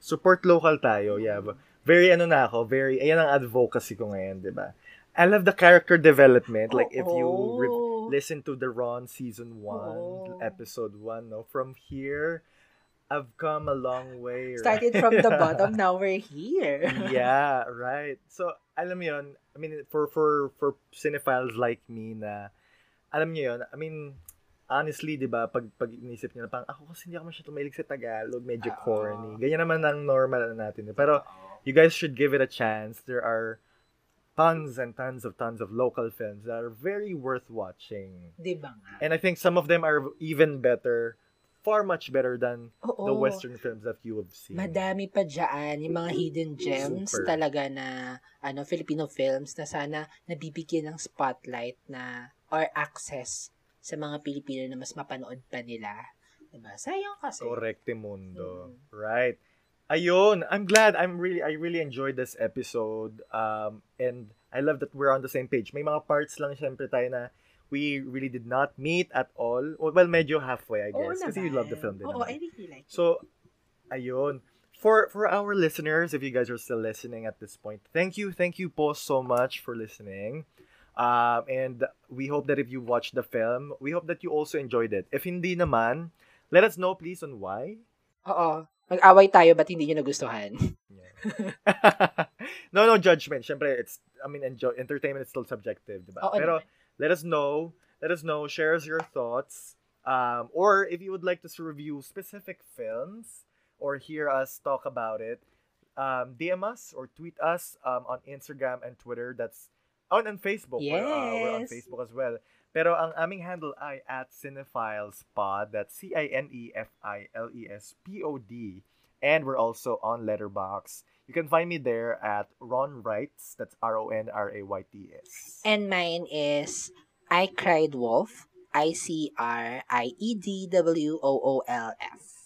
Support local tayo, yeah. But Very ano na ako, very, ayan ang advocacy ko ngayon, di ba? I love the character development. Like, if you re-. Listen to the Ron season 1, Oo. episode 1, no? From here, I've come a long way. right? started from the bottom, now we're here. yeah, right. So, alam mo yun, I mean, for, for, for cinephiles like me na, alam niyo yun, I mean, honestly, di ba, pag, pag inisip niyo na parang, ako kasi hindi ako masyadong mahilig sa Tagalog, medyo Oo. corny. Ganyan naman ang normal na natin. Pero, you guys should give it a chance. There are tons and tons of tons of local films that are very worth watching. 'Di ba nga? And I think some of them are even better, far much better than Oo. the Western films that you have seen. Madami pa dyan, yung mga hidden gems Super. talaga na ano Filipino films na sana nabibigyan ng spotlight na or access sa mga Pilipino na mas mapanood pa nila. Diba? Sayang kasi. Correcte mundo. Mm. Right. Ayun, I'm glad. I'm really I really enjoyed this episode. Um and I love that we're on the same page. May mga parts lang syempre tayo na we really did not meet at all. Well, medyo halfway, I guess. Kasi you naman. love the film din Oo, naman. I really like it. So, ayun. For for our listeners, if you guys are still listening at this point, thank you, thank you po so much for listening. Um, and we hope that if you watched the film, we hope that you also enjoyed it. If hindi naman, let us know please on why. Oo. Mag-away tayo ba't hindi nyo nagustuhan? No, no judgment. Siyempre, it's, I mean, enjoy, entertainment is still subjective, diba? Oo Pero, naman. let us know, let us know, share us your thoughts. Um, or if you would like to review specific films or hear us talk about it, um, DM us or tweet us um, on Instagram and Twitter. That's on and Facebook. We're, uh, we're on Yes. Facebook as well. Pero ang aming handle ay at CinephileSpod. That's C-I-N-E-F-I-L-E-S-P-O-D. And we're also on Letterbox. You can find me there at Ron Wrights. That's R-O-N-R-A-Y-T-S. And mine is I Cried Wolf. I-C-R-I-E-D-W-O-O-L-F.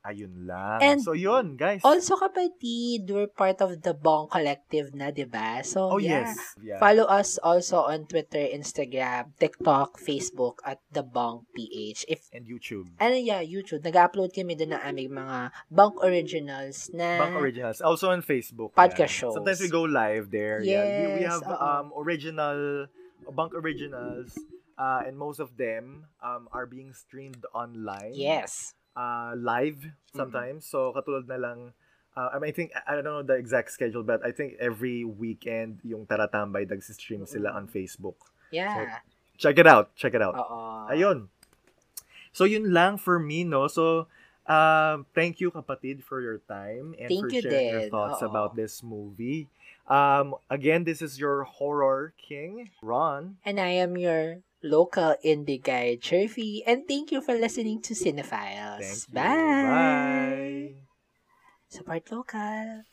Ayun lang. And so yun, guys. Also, kapatid, we're part of the Bong Collective na, di ba? So, oh, yeah. yes. Yeah. Follow us also on Twitter, Instagram, TikTok, Facebook at The Bong PH. If, And YouTube. ano yeah, YouTube, nag-upload kami doon ng aming mga Bong Originals na Bank Originals. Also on Facebook. Podcast yeah. shows. Sometimes we go live there. yeah. We, we Yes, have oo. um original Bank Originals. Uh, and most of them um are being streamed online. Yes. Uh, live sometimes. So katulad na lang uh, I mean, I think I don't know the exact schedule but I think every weekend yung Taratambay nagsi-stream sila on Facebook. Yeah. Check it out. Check it out. Oo. Ayun. So, yun lang for me, no? So, um, thank you, kapatid, for your time and Thank for you sharing your din. thoughts Oo. about this movie. Um, again, this is your horror king, Ron. And I am your local indie guy, Jervy. And thank you for listening to Cinephiles. Bye. Bye. Support local.